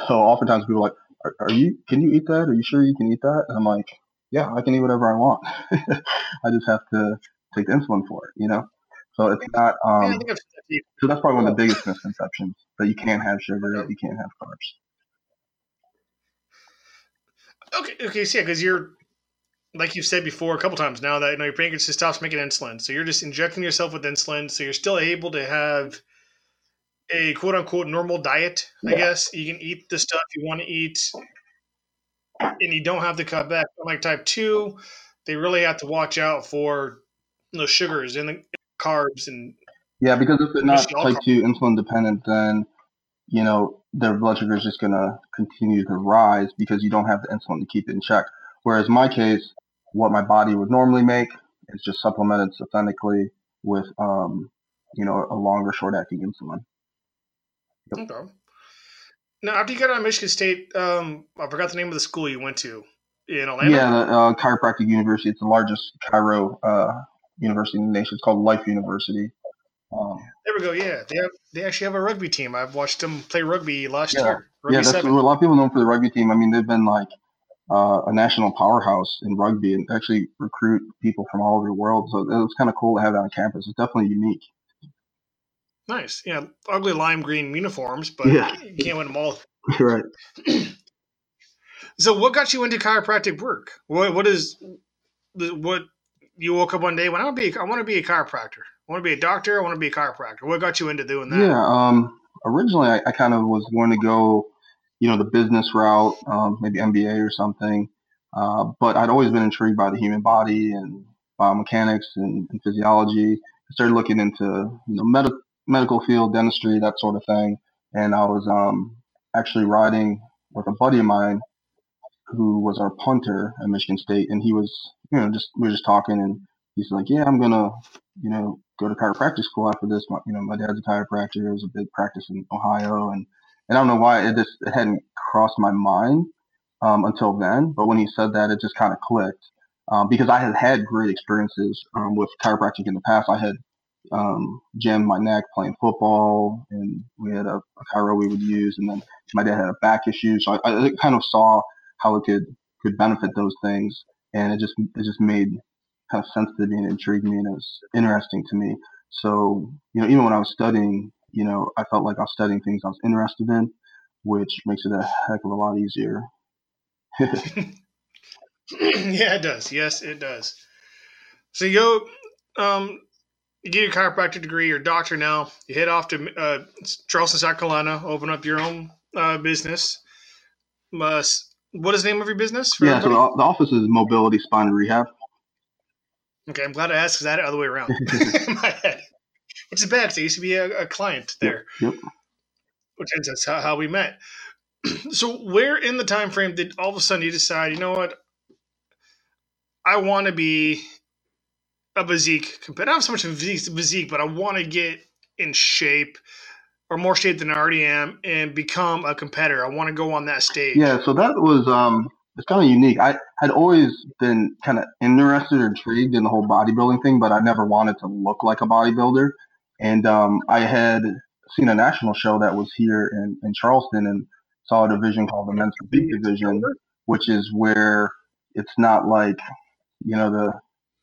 So oftentimes people are like, are, are, you, can you eat that? Are you sure you can eat that? And I'm like, yeah, I can eat whatever I want. I just have to take the insulin for it, you know? So it's not, um, so that's probably one of the biggest misconceptions that you can't have sugar, that you can't have carbs. Okay, okay, so yeah, because you're, like you've said before a couple times now, that you know your pancreas just stops making insulin, so you're just injecting yourself with insulin, so you're still able to have a quote unquote normal diet, I guess. You can eat the stuff you want to eat and you don't have to cut back. Like type two, they really have to watch out for the sugars and the carbs and yeah, because if they're not type two insulin dependent, then you know their blood sugar is just gonna continue to rise because you don't have the insulin to keep it in check. Whereas my case, what my body would normally make is just supplemented synthetically with um, you know a longer short acting insulin. Yep. Okay. Now, after you got out of Michigan State, um, I forgot the name of the school you went to. in Atlanta. Yeah, the uh, Chiropractic University. It's the largest chiro uh, university in the nation. It's called Life University. Um, there we go. Yeah, they have they actually have a rugby team. I've watched them play rugby last yeah. year. Rugby yeah, that's a lot of people know for the rugby team. I mean, they've been like uh, a national powerhouse in rugby and actually recruit people from all over the world. So it was kind of cool to have that on campus. It's definitely unique. Nice. Yeah, ugly lime green uniforms, but yeah. you can't win them all. right. so, what got you into chiropractic work? What What is what you woke up one day when I want to be I want to be a chiropractor. I want to be a doctor. I want to be a chiropractor. What got you into doing that? Yeah. Um. Originally, I, I kind of was going to go, you know, the business route, um, maybe MBA or something. Uh, but I'd always been intrigued by the human body and biomechanics and, and physiology. I started looking into, you know, med- medical field, dentistry, that sort of thing. And I was um, actually riding with a buddy of mine who was our punter at Michigan State, and he was, you know, just we were just talking, and he's like, "Yeah, I'm gonna, you know, go to chiropractic school after this. My, you know, my dad's a chiropractor. It was a big practice in Ohio, and and I don't know why it just it hadn't crossed my mind um, until then. But when he said that, it just kind of clicked um, because I had had great experiences um, with chiropractic in the past. I had um, jammed my neck playing football, and we had a, a chiro we would use, and then my dad had a back issue, so I, I kind of saw how it could could benefit those things, and it just it just made kind of sense to me and intrigued me, and it was interesting to me. So you know, even when I was studying, you know, I felt like I was studying things I was interested in, which makes it a heck of a lot easier. yeah, it does. Yes, it does. So you go, um, you get your chiropractic degree, you're a doctor now. You head off to uh, Charleston, South Carolina, open up your own uh, business. Uh, what is the name of your business? yeah, so the, the, office is Mobility Spine Rehab. Okay, I'm glad I asked because I had it other way around in my head, which is bad because I used to be a, a client there. Yep. yep. Which is that's how, how we met. so, where in the time frame did all of a sudden you decide, you know what, I want to be a physique competitor? Not so much of a physique, but I want to get in shape or more shape than I already am and become a competitor. I want to go on that stage. Yeah, so that was um it's kind of unique. I had always been kind of interested or intrigued in the whole bodybuilding thing, but I never wanted to look like a bodybuilder. And um, I had seen a national show that was here in, in Charleston and saw a division called the men's physique division, which is where it's not like, you know, the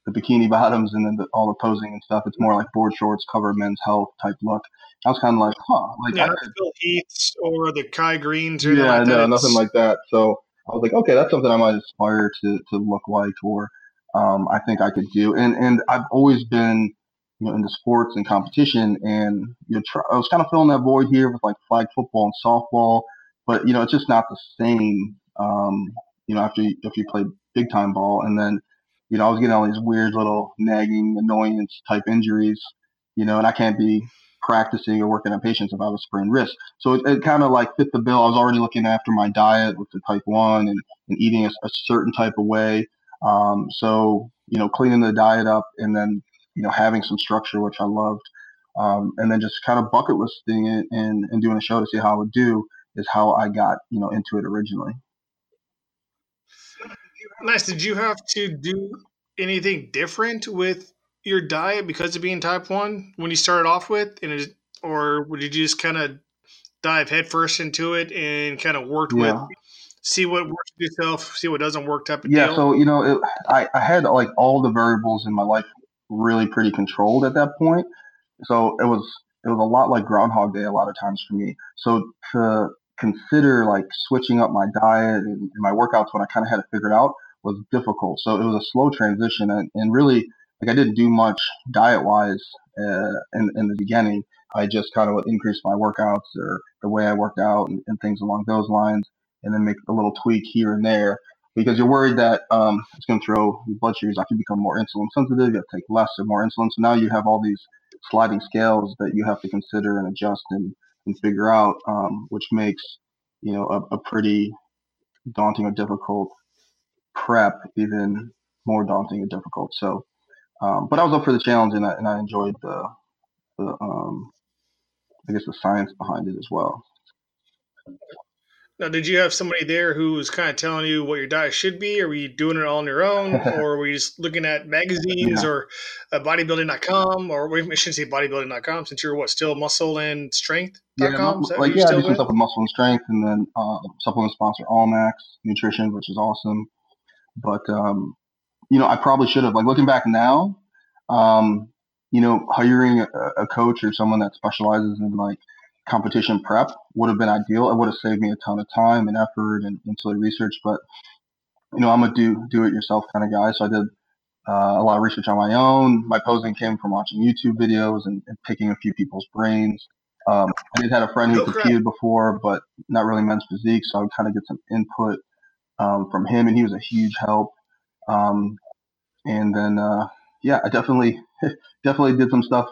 the bikini bottoms and then the, all the posing and stuff. It's more like board shorts, cover men's health type look. I was kind of like, huh, like yeah, Phil Heaths or the Kai Greens or yeah, like no, nothing like that. So I was like, okay, that's something I might aspire to to look like, or um, I think I could do. And and I've always been you know into sports and competition, and you know, try, I was kind of filling that void here with like flag football and softball, but you know, it's just not the same. Um, you know, after you, if you play big time ball, and then you know, I was getting all these weird little nagging annoyance type injuries, you know, and I can't be practicing or working on patients if I have a sprained wrist. So it, it kind of like fit the bill. I was already looking after my diet with the type one and, and eating a, a certain type of way. Um, so, you know, cleaning the diet up and then, you know, having some structure, which I loved. Um, and then just kind of bucket listing it and, and doing a show to see how I would do is how I got, you know, into it originally. Nice. Did you have to do anything different with your diet because of being type one when you started off with, and it, or would you just kind of dive headfirst into it and kind of worked yeah. with see what works for yourself, see what doesn't work type of yeah, deal? so you know, it, I, I had like all the variables in my life really pretty controlled at that point. So it was it was a lot like Groundhog Day a lot of times for me. So to consider like switching up my diet and, and my workouts when I kind of had it figured out was difficult. So it was a slow transition and, and really like I didn't do much diet wise uh, in, in the beginning. I just kind of increased my workouts or the way I worked out and, and, things along those lines, and then make a little tweak here and there because you're worried that um, it's going to throw your blood sugars. I could become more insulin sensitive. You have to take less or more insulin. So now you have all these sliding scales that you have to consider and adjust and, and figure out, um, which makes you know a, a pretty daunting or difficult prep even more daunting and difficult. So um, but I was up for the challenge and I, and I enjoyed the, the um, I guess the science behind it as well. Now, did you have somebody there who was kind of telling you what your diet should be, or were you doing it all on your own, or were you just looking at magazines Yeah. or uh, bodybuilding.com, or wait, I shouldn't say bodybuilding.com since you're what still muscle and strength.com? Yeah, that like yeah, I do some stuff with muscle and strength, and then uh, supplement sponsor Allmax Nutrition, which is awesome. But um, you know, I probably should have. Like looking back now, um, you know, hiring a, a coach or someone that specializes in like competition prep would have been ideal. It would have saved me a ton of time and effort and ancillary research. But you know, I'm a do do it yourself kind of guy, so I did uh, a lot of research on my own. My posing came from watching YouTube videos and, and picking a few people's brains. Um, I did have a friend who Oh, competed before, but not really men's physique, so I would kind of get some input um, from him, and he was a huge help. Um, and then, uh, yeah, I definitely definitely did some stuff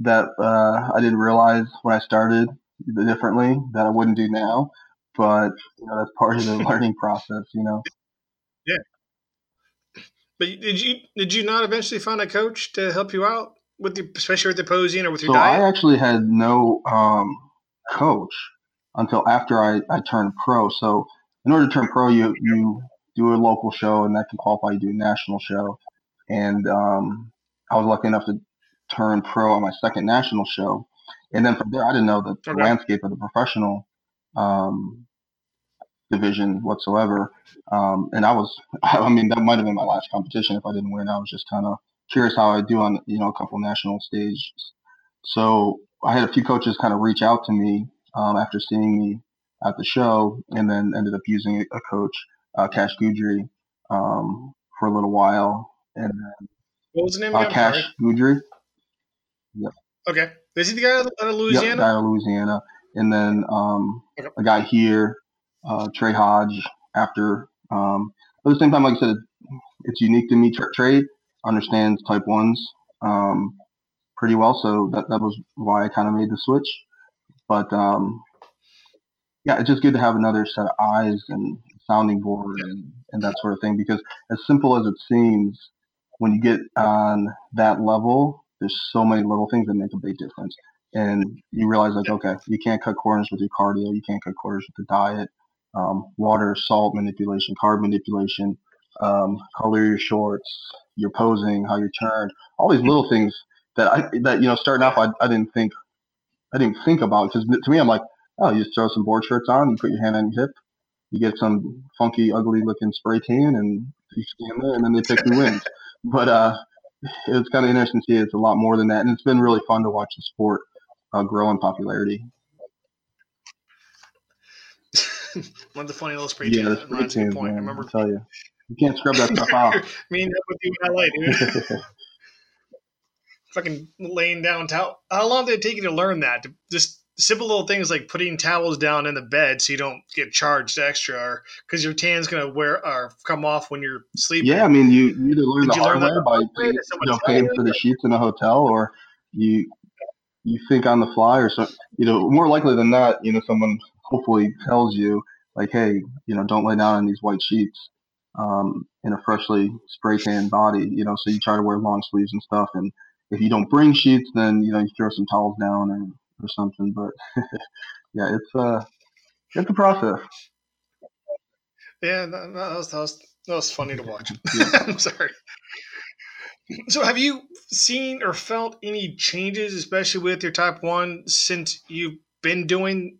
that uh, I didn't realize when I started differently that I wouldn't do now. But you know, that's part of the learning process. You know. Yeah. But did you did you not eventually find a coach to help you out with the, especially with the posing or with your So diet? I actually had no um, coach until after I, I turned pro. So in order to turn pro, you you do a local show, and that can qualify you to do a national show. And um, I was lucky enough to turn pro on my second national show. And then from there, I didn't know the, the Okay. landscape of the professional um, division whatsoever. Um, and I was, I mean, that might have been my last competition if I didn't win. I was just kind of curious how I do on, you know, a couple national stages. So I had a few coaches kind of reach out to me um, after seeing me at the show, and then ended up using a coach, uh, Cash Guidry, um, for a little while, and then what was the name uh, again? Cash. Guidry, Okay, is he the guy out of- of yep, Louisiana? guy out of Louisiana, and then um, Okay. a guy here, uh, Trey Hodge. After, um, at the same time, like I said, it's unique to me. Trey understands type ones um, pretty well, so that that was why I kind of made the switch. But um, yeah, it's just good to have another set of eyes and sounding board and, and that sort of thing. Because as simple as it seems, when you get on that level, there's so many little things that make a big difference. And you realize, like, okay, you can't cut corners with your cardio, you can't cut corners with the diet, um, water, salt manipulation, carb manipulation, um, color your shorts, your posing, how you're turned, all these little things that I that you know starting off I, I didn't think I didn't think about because to me I'm like oh you just throw some board shirts on you put your hand on your hip you get some funky ugly looking spray tan and you stand there and then they pick who wins but uh it's kind of interesting to see it's a lot more than that and it's been really fun to watch the sport uh, grow in popularity One of the funny little spray yeah tan. that spray tan point. I remember I tell you you can't scrub that stuff out me and that with you in LA, dude. Fucking laying down towel. How long did it take you to learn that? To Just simple little things like putting towels down in the bed so you don't get charged extra, or because your tan's gonna wear or come off when you're sleeping. Yeah, I mean, you, you either learn Did the hard way by you know, paying for the sheets in a hotel, or you you think on the fly, or so you know, more likely than not, you know, someone hopefully tells you like, hey, you know, don't lay down on these white sheets um, in a freshly spray tan body, you know, so you try to wear long sleeves and stuff, and if you don't bring sheets, then you know you throw some towels down or or something, but yeah, it's uh it's a process. Yeah, that, that was, that was that was funny to watch. I'm sorry. So, have you seen or felt any changes, especially with your type one, since you've been doing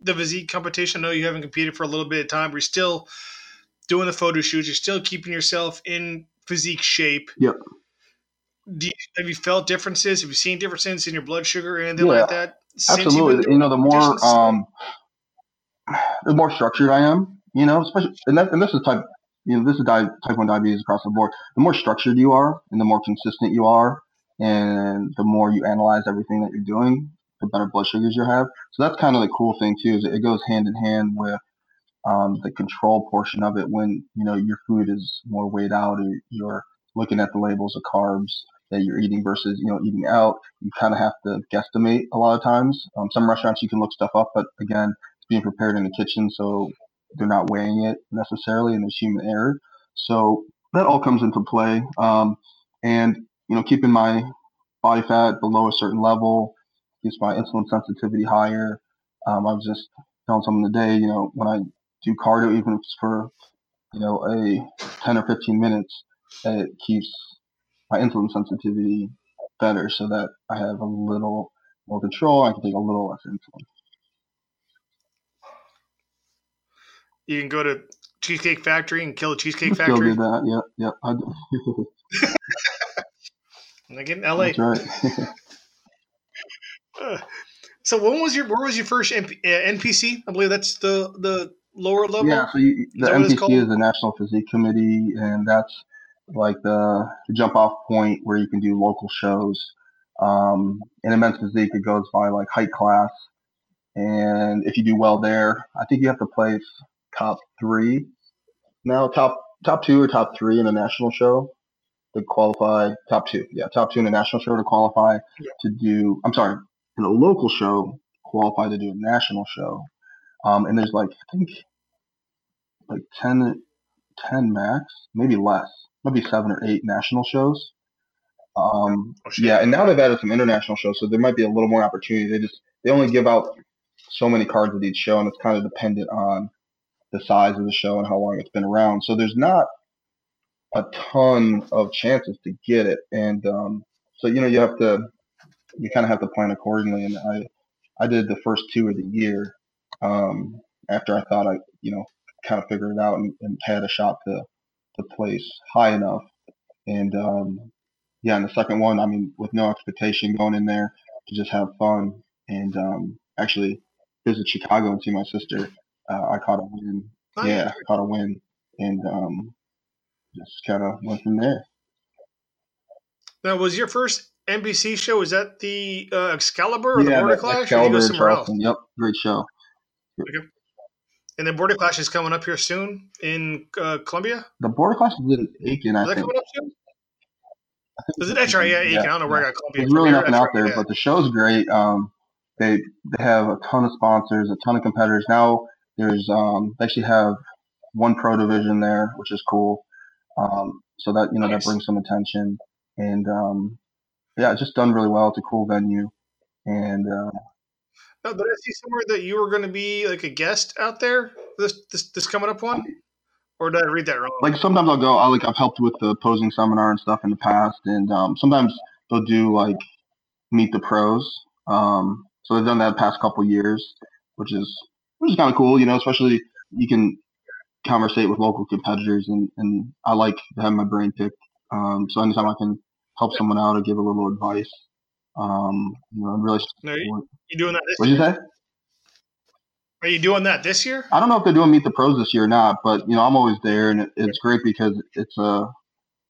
the physique competition? I know you haven't competed for a little bit of time, but you're still doing the photo shoots. You're still keeping yourself in physique shape. Yep. Do you, have you felt differences? Have you seen differences in your blood sugar or anything Yeah, like that? Absolutely. You know, the more um, the more structured I am, you know, especially and, that, and this is type, you know, this is di- type one diabetes across the board. The more structured you are, and the more consistent you are, and the more you analyze everything that you're doing, the better blood sugars you have. So that's kind of the cool thing too, is it goes hand in hand with um, the control portion of it. When you know your food is more weighed out, or you're looking at the labels of carbs that you're eating versus you know eating out you kind of have to guesstimate a lot of times. Um, some restaurants you can look stuff up, but again, it's being prepared in the kitchen, so they're not weighing it necessarily, and there's human error. So that all comes into play. Um, and you know, keeping my body fat below a certain level keeps my insulin sensitivity higher. Um, I was just telling someone today, you know, when I do cardio, even if it's for, you know, a 10 or 15 minutes, it keeps my insulin sensitivity better so that I have a little more control. I can take a little less insulin. You can go to Cheesecake Factory and kill a Cheesecake Factory. Still do that. Yeah, yeah. Like in LA. That's right. Uh, so when was your where was your first NP, uh, NPC? I believe that's the the lower level. Yeah, so you, the it's NPC is the National Physique Committee, and that's like the, the jump off point where you can do local shows. Um, in immense physique, it goes by like height class, and if you do well there, I think you have to place top three. Now, top top two or top three in a national show to qualify. Top two, yeah, top two in a national show to qualify Yeah. to do. I'm sorry, in a local show qualify to do a national show. Um, and there's like I think like 10, 10 max, maybe less, maybe seven or eight national shows. Um, Oh, yeah, and now they've added some international shows, so there might be a little more opportunity. They just they only give out so many cards at each show, and it's kind of dependent on the size of the show and how long it's been around. So there's not a ton of chances to get it, and um, so you know you have to you kind of have to plan accordingly. And I I did the first two of the year um, after I thought I you know kind of figured it out and, and had a shot to to place high enough. And um, yeah, and the second one, I mean, with no expectation going in there to just have fun and um, actually visit Chicago and see my sister. Uh, I caught a win. Nice. Yeah, caught a win, and um, just kind of went from there. Now, was your first NPC show? Was that the uh, Excalibur or the yeah, Border the Clash? Or did you Excalibur go somewhere else? Yep, great show. And then Border Clash is coming up here soon in uh, Columbia. The border Clash is in Aiken, I Is that think. coming up soon? Is it? That's right. Yeah, Aiken. I don't know where I yeah. got Columbia. There's really nothing out there, yeah. but the show's great. Um, they they have a ton of sponsors, a ton of competitors. Now there's um, they actually have one pro division there, which is cool. Um, so that you know Nice. that brings some attention, and um, yeah, it's just done really well. It's a cool venue, and uh, No, did I see somewhere that you were going to be like a guest out there this this, this coming up one? Or did I read that wrong? like sometimes I'll go. I like I've helped with the posing seminar and stuff in the past, and um, sometimes they'll do like meet the pros. Um, so they've done that the past couple years, which is which is kind of cool, you know. Especially you can conversate with local competitors, and and I like having my brain picked. Um, so anytime I can help someone out or give a little advice, um, you know, I'm really. No, you, you doing that What'd you say? Are you doing that this year? I don't know if they're doing Meet the Pros this year or not, but you know I'm always there, and it, it's great because it's a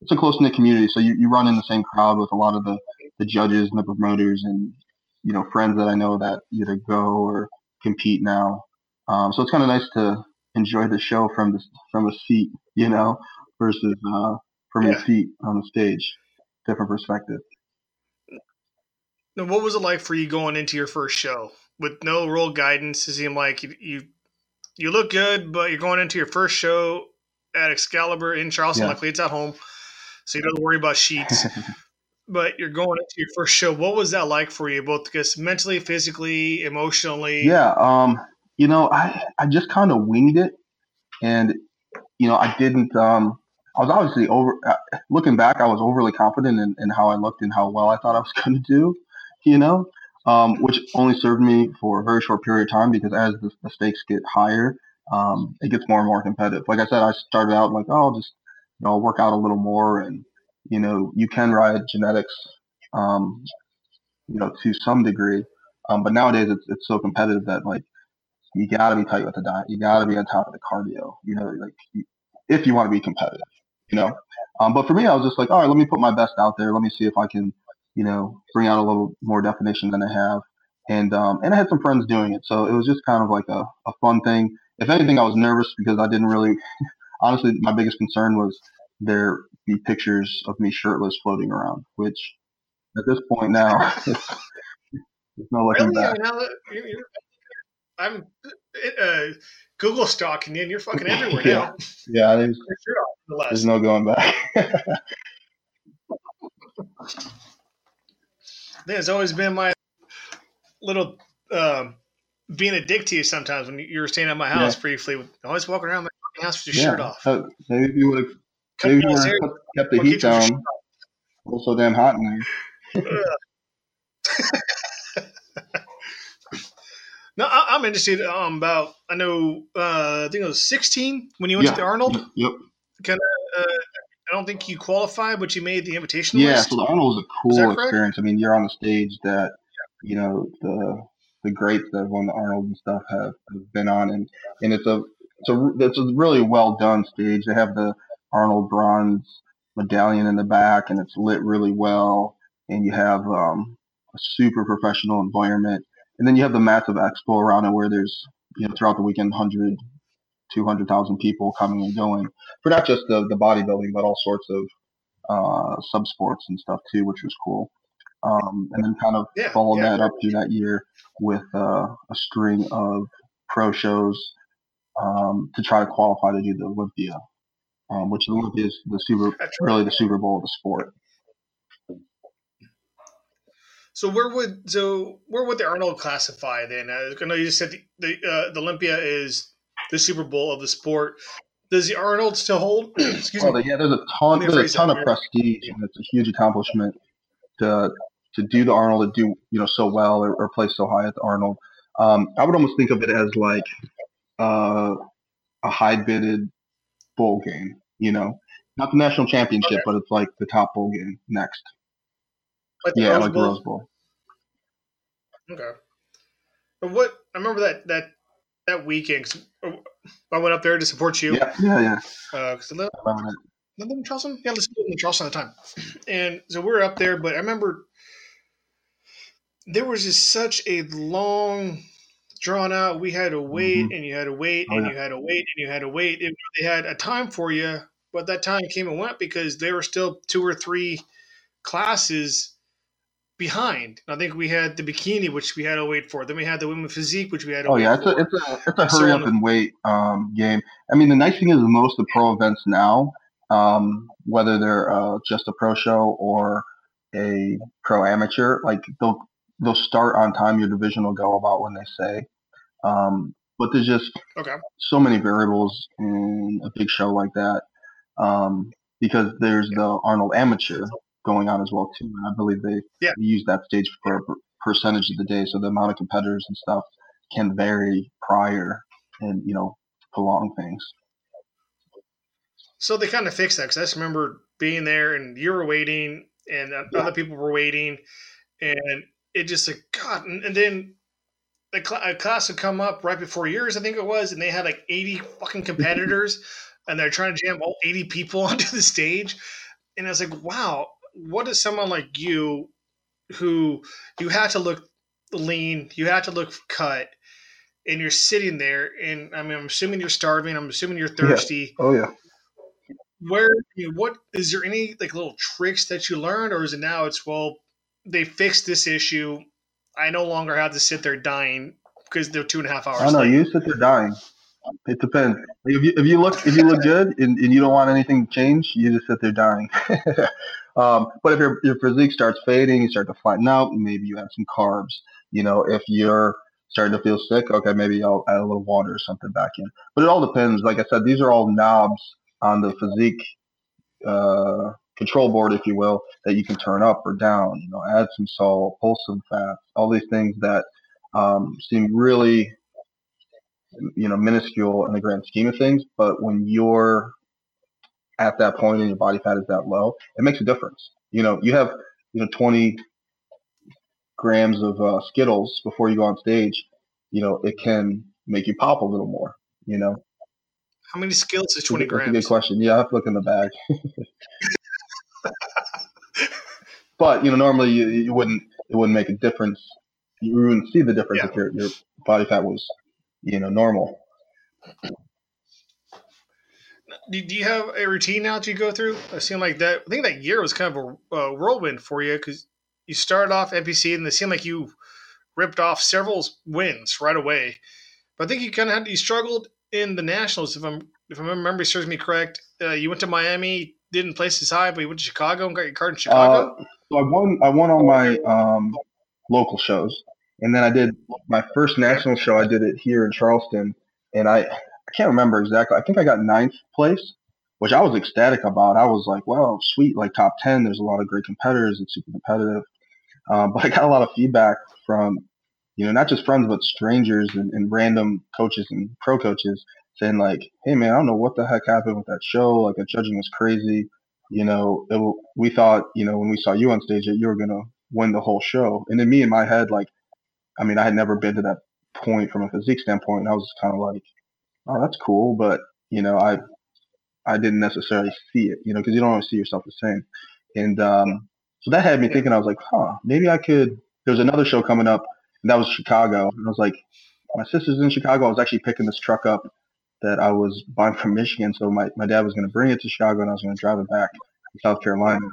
it's a close knit community. So you, you run in the same crowd with a lot of the, the judges and the promoters, and you know friends that I know that either go or compete now. Um, so it's kind of nice to enjoy the show from the from a seat, you know, versus uh, from Yeah. your seat on the stage. Different perspective. Now, what was it like for you going into your first show with no real guidance? It seemed like you, you you look good, but you're going into your first show at Excalibur in Charleston. Yeah. Luckily, it's at home, so you don't worry about sheets. but you're going into your first show. What was that like for you, both because mentally, physically, emotionally? Yeah, um, you know, I I just kind of winged it, and you know, I didn't. Um, I was obviously over. Uh, looking back, I was overly confident in, in how I looked and how well I thought I was going to do. You know, um, which only served me for a very short period of time because as the, the stakes get higher, um, it gets more and more competitive. Like I said, I started out like, oh, I'll just you know, I'll work out a little more, and you know, you can ride genetics, um, you know, to some degree. Um, but nowadays, it's it's so competitive that like you got to be tight with the diet. You got to be on top of the cardio. You know, like if you want to be competitive. You know, um, but for me, I was just like, all right, let me put my best out there. Let me see if I can, you know, bring out a little more definition than I have. And um, and I had some friends doing it, so it was just kind of like a, a fun thing. If anything, I was nervous because I didn't really. honestly, my biggest concern was there be pictures of me shirtless floating around, which at this point now, it's, it's no looking Really? Back. now that you're, you're, I'm uh, Google stalking you, and you're fucking everywhere Yeah. now. Yeah, there's, Your shirt off, nonetheless. there's no going back. There's always been my little um, being a dick to you sometimes when you were staying at my house Yeah. briefly. Always walking around my fucking house with your shirt off. So maybe you would have maybe you would have kept the Well, heat down. It was so damn hot in there. No, I, I'm interested um, about. I know. Uh, I think it was 16 when you went Yeah. to the Arnold. Yep. Kind of. I don't think you qualified, but you made the invitation Yeah, list. so the Arnold was a cool experience. I mean, you're on the stage that you know the the greats that have won the Arnold and stuff have, have been on, and and it's a it's a it's a really well done stage. They have the Arnold bronze medallion in the back, and it's lit really well, and you have um, a super professional environment, and then you have the massive expo around it where there's you know throughout the weekend 100 200,000 people coming and going for not just the, the bodybuilding, but all sorts of uh, sub sports and stuff too, which was cool. Um, and then kind of Yeah, followed yeah. that up through that year with uh, a string of pro shows um, to try to qualify to do the Olympia, um, which the Olympia is the super, That's right. really the Super Bowl of the sport. So where would so where would the Arnold classify then? Uh, I know you just said the the, uh, the Olympia is the Super Bowl of the sport. Does the Arnold still hold? Excuse Well, me. yeah, there's a ton, there's a ton of prestige, and it's a huge accomplishment to to do the Arnold, to do you know so well or, or play so high at the Arnold. Um, I would almost think of it as like uh, a high bidded bowl game, you know, not the national championship, but it's like the top bowl game next. Like Yeah, Rose like the? Rose Bowl. Okay. But what I remember that that that weekend 'cause I went up there to support you. Yeah, yeah, yeah. Uh, 'cause I live, I remember that. I live in Charleston. Yeah, let's live in Charleston at the time. And so we were up there, but I remember there was just such a long, drawn out. We had to wait, and you had to wait, Oh, and yeah. you had to wait, and you had to wait. And they had a time for you, but that time came and went because there were still two or three classes behind. I think we had the bikini, which we had to wait for. Then we had the women physique, which we had to Oh yeah, it's for. a it's a it's a hurry on up and wait um, game. I mean, the nice thing is most of the pro events now, um, whether they're uh, just a pro show or a pro amateur, like they'll they'll start on time. Your division will go about when they say. Um, but there's just okay. so many variables in a big show like that um, because there's the Arnold Amateur going on as well too, and I believe they Yeah. use that stage for a percentage of the day, so the amount of competitors and stuff can vary prior and you know prolong things. So they kind of fixed that because I just remember being there and you were waiting and Yeah. other people were waiting, and it just like God. And, and then the cl- a class would come up right before yours, I think it was, and they had like eighty fucking competitors, and they're trying to jam all eighty people onto the stage, and I was like, wow, what is someone like you, who you had to look lean, you had to look cut. And you're sitting there, and I mean, I'm assuming you're starving. I'm assuming you're thirsty Oh yeah. where I mean, what is there any like little tricks that you learned or is it now it's well they fixed this issue i no longer have to sit there dying because they're two and a half hours I know. late. You sit there dying. It depends. If you, if you look if you look good and, and you don't want anything to change, you just sit there dying. um, but if your your physique starts fading, you start to flatten out. Maybe you add some carbs. You know, if you're starting to feel sick, okay, maybe I'll add a little water or something back in. But it all depends. Like I said, these are all knobs on the physique uh, control board, if you will, that you can turn up or down. You know, add some salt, pull some fat, all these things that um, seem really you know minuscule in the grand scheme of things but when you're at that point and your body fat is that low it makes a difference. You know you have you know 20 grams of uh, skittles before you go on stage you know it can make you pop a little more you know? How many Skittles is 20 that's a good grams? question. Yeah i have to look in the bag. But you know normally you, you wouldn't it wouldn't make a difference. You wouldn't see the difference Yeah. if your, your body fat was you know normal do, do you have a routine now that you go through i seem like that i think that year was kind of a, a whirlwind for you because you started off npc and it seemed like you ripped off several wins right away but i think you kind of had you struggled in the nationals if i'm if my memory serves me correct uh, you went to miami didn't place as high but you went to chicago and got your card in chicago Uh, so I won. I won all my um, local shows. And then I did my first national show. I did it here in Charleston, and I I can't remember exactly. I think I got ninth place, which I was ecstatic about. I was like, "Wow, sweet! Like top ten. There's a lot of great competitors. It's super competitive." Um, but I got a lot of feedback from, you know, not just friends but strangers and, and random coaches and pro coaches saying like, "Hey man, I don't know what the heck happened with that show. Like the judging was crazy. You know, it, we thought, you know, when we saw you on stage that you were gonna win the whole show. And then me in my head, like, I mean, I had never been to that point from a physique standpoint. And I was just kind of like, oh, that's cool, but you know, I I didn't necessarily see it, you know, because you don't always see yourself the same. And um, so that had me thinking. I was like, huh, maybe I could. There's another show coming up, and that was Chicago. And I was like, my sister's in Chicago. I was actually picking this truck up that I was buying from Michigan. So my, my dad was going to bring it to Chicago and I was going to drive it back to South Carolina.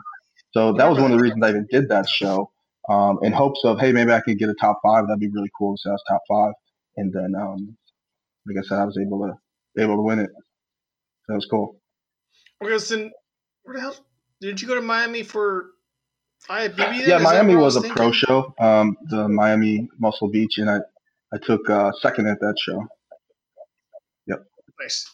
So that was one of the reasons I even did that show um, in hopes of, hey, maybe I could get a top five. That'd be really cool to say I was top five. And then, um, like I said, I was able to able to win it. That was cool. Okay, then where the hell did you go to Miami for IFBB? Yeah, Miami was, was a pro show, um, the Miami Muscle Beach, and I I took uh, second at that show. Yep. Nice.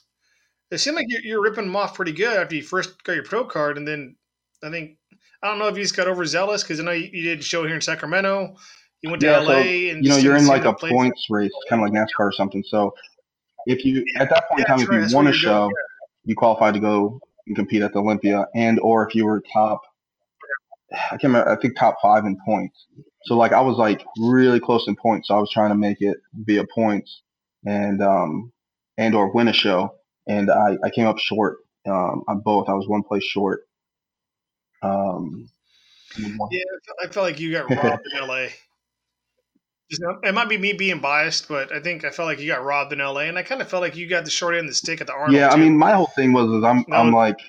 It seemed like you're, you're ripping them off pretty good after you first got your pro card, and then I think I don't know if you just got overzealous because I know you, you, did a show here in Sacramento. You went to yeah, LA, so, and you know you're in like a points race, kind of like NASCAR or something. So if you at that point in time, if you won a show, you qualified to go and compete at the Olympia, and or if you were top, I can't remember, I think top five in points. So like I was like really close in points, so I was trying to make it via points, and um, and or win a show. And I, I came up short um, on both. I was one place short. Um, yeah, I felt like you got robbed in LA. It might be me being biased, but I think I felt like you got robbed in LA, and I kind of felt like you got the short end of the stick at the Arnold. Yeah, too. I mean, my whole thing was is I'm no. I'm like,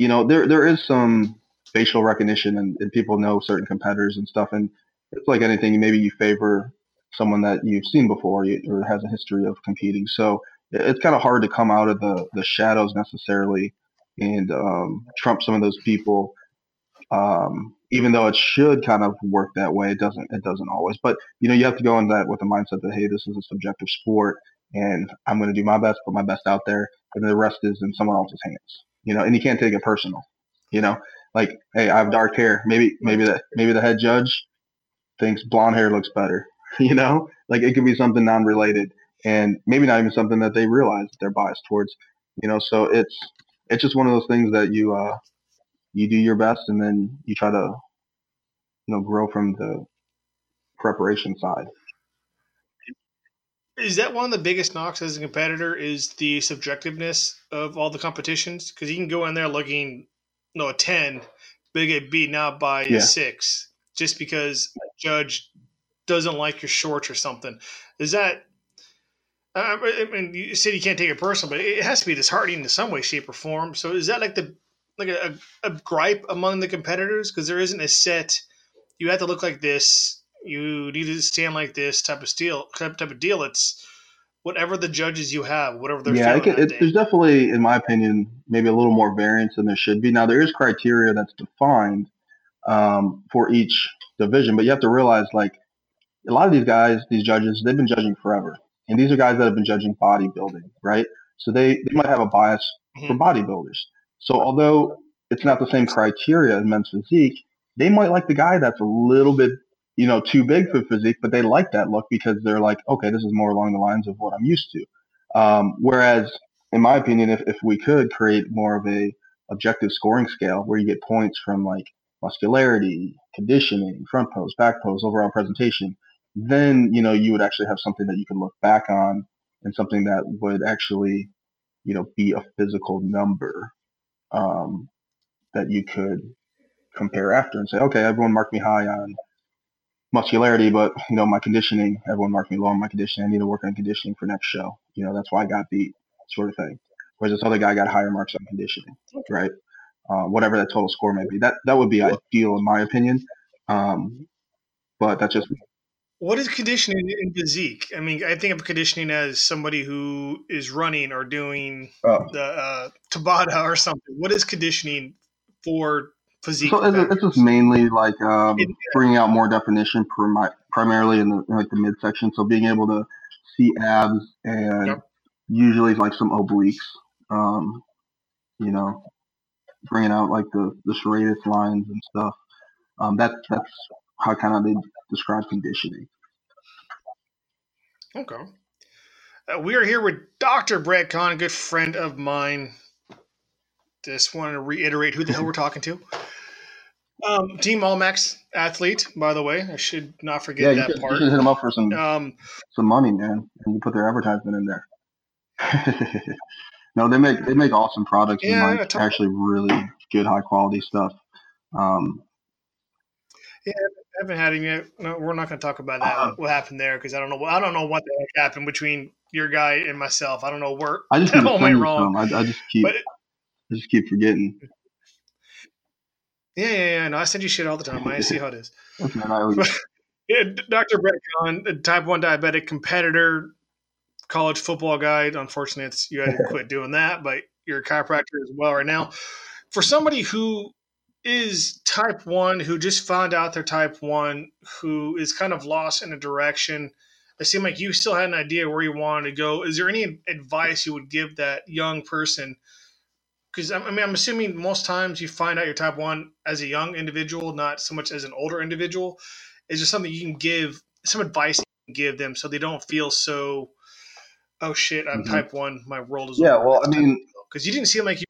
you know, there there is some facial recognition, and, and people know certain competitors and stuff, and it's like anything. Maybe you favor someone that you've seen before or has a history of competing. So it's kind of hard to come out of the, the shadows necessarily and um, trump some of those people. Um, even though it should kind of work that way, it doesn't. It doesn't always. But you know, you have to go in that with the mindset that hey, this is a subjective sport, and I'm going to do my best, put my best out there, and the rest is in someone else's hands. You know, and you can't take it personal. You know, like hey, I have dark hair. Maybe maybe the maybe the head judge thinks blonde hair looks better. you know, like it could be something non-related and maybe not even something that they realize that they're biased towards, you know, so it's, it's just one of those things that you, uh, you do your best and then you try to, you know, grow from the preparation side. Is that one of the biggest knocks as a competitor? Is the subjectiveness of all the competitions? Because you can go in there looking, you know, a ten, but get beaten out by yeah. a six, just because a judge doesn't like your shorts or something. Is that? I mean, you said you can't take it personal, but it has to be disheartening in some way, shape, or form. So is that like the like a, a gripe among the competitors because there isn't a set. You have to look like this. You need to stand like this type of steel type of deal. It's whatever the judges you have, whatever they're yeah. It, it, there's definitely, in my opinion, maybe a little more variance than there should be. Now there is criteria that's defined um, for each division, but you have to realize like a lot of these guys, these judges, they've been judging forever. And these are guys that have been judging bodybuilding, right? So they, they might have a bias mm-hmm. for bodybuilders. So although it's not the same criteria as men's physique, they might like the guy that's a little bit, you know, too big for physique, but they like that look because they're like, okay, this is more along the lines of what I'm used to. Um, whereas, in my opinion, if, if we could create more of a objective scoring scale where you get points from like muscularity, conditioning, front pose, back pose, overall presentation, then you know you would actually have something that you can look back on and something that would actually you know be a physical number um, that you could compare after and say okay everyone marked me high on muscularity but you know my conditioning everyone marked me low on my conditioning. I need to work on conditioning for next show. You know that's why i got beat sort of thing. Whereas this other guy got higher marks on conditioning right? Uh, whatever that total score may be. That that would be ideal in my opinion um, but that's just what is conditioning in physique? I mean, I think of conditioning as somebody who is running or doing oh. the uh, Tabata or something. What is conditioning for physique? So it's, it's just mainly like um, bringing out more definition, primarily in, the, in like the midsection. So being able to see abs and yep. usually like some obliques, um, you know, bringing out like the the serratus lines and stuff. Um, that that's how kind of they describe conditioning. Okay. Uh, we are here with Dr. Brett Kahn, a good friend of mine. Just wanted to reiterate who the hell we're talking to. Um, Team Allmax athlete, by the way. I should not forget yeah, that should, part. You should hit them up for some um, some money, man, and you put their advertisement in there. no, they make they make awesome products yeah, and like actually really good high quality stuff. Um, yeah, I haven't had him yet. No, we're not going to talk about that. Uh, what happened there? Because I don't know. I don't know what the heck happened between your guy and myself. I don't know where. I just keep went wrong. I, I, just keep. But, I just keep forgetting. Yeah, yeah, yeah. No, I send you shit all the time. I see how it is. yeah, Dr. Brett Kahn, type one diabetic competitor, college football guy. Unfortunately, it's, you had to quit doing that, but you're a chiropractor as well right now. For somebody who is type one, who just found out they're type one, who is kind of lost in a direction, it seemed like you still had an idea where you wanted to go. Is there any advice you would give that young person? Because I mean, I'm assuming most times you find out you're type one as a young individual, not so much as an older individual. Is there something you can give, some advice you can give them so they don't feel so, oh shit, I'm mm-hmm. type one, my world is yeah. Well, I mean, because you didn't seem like you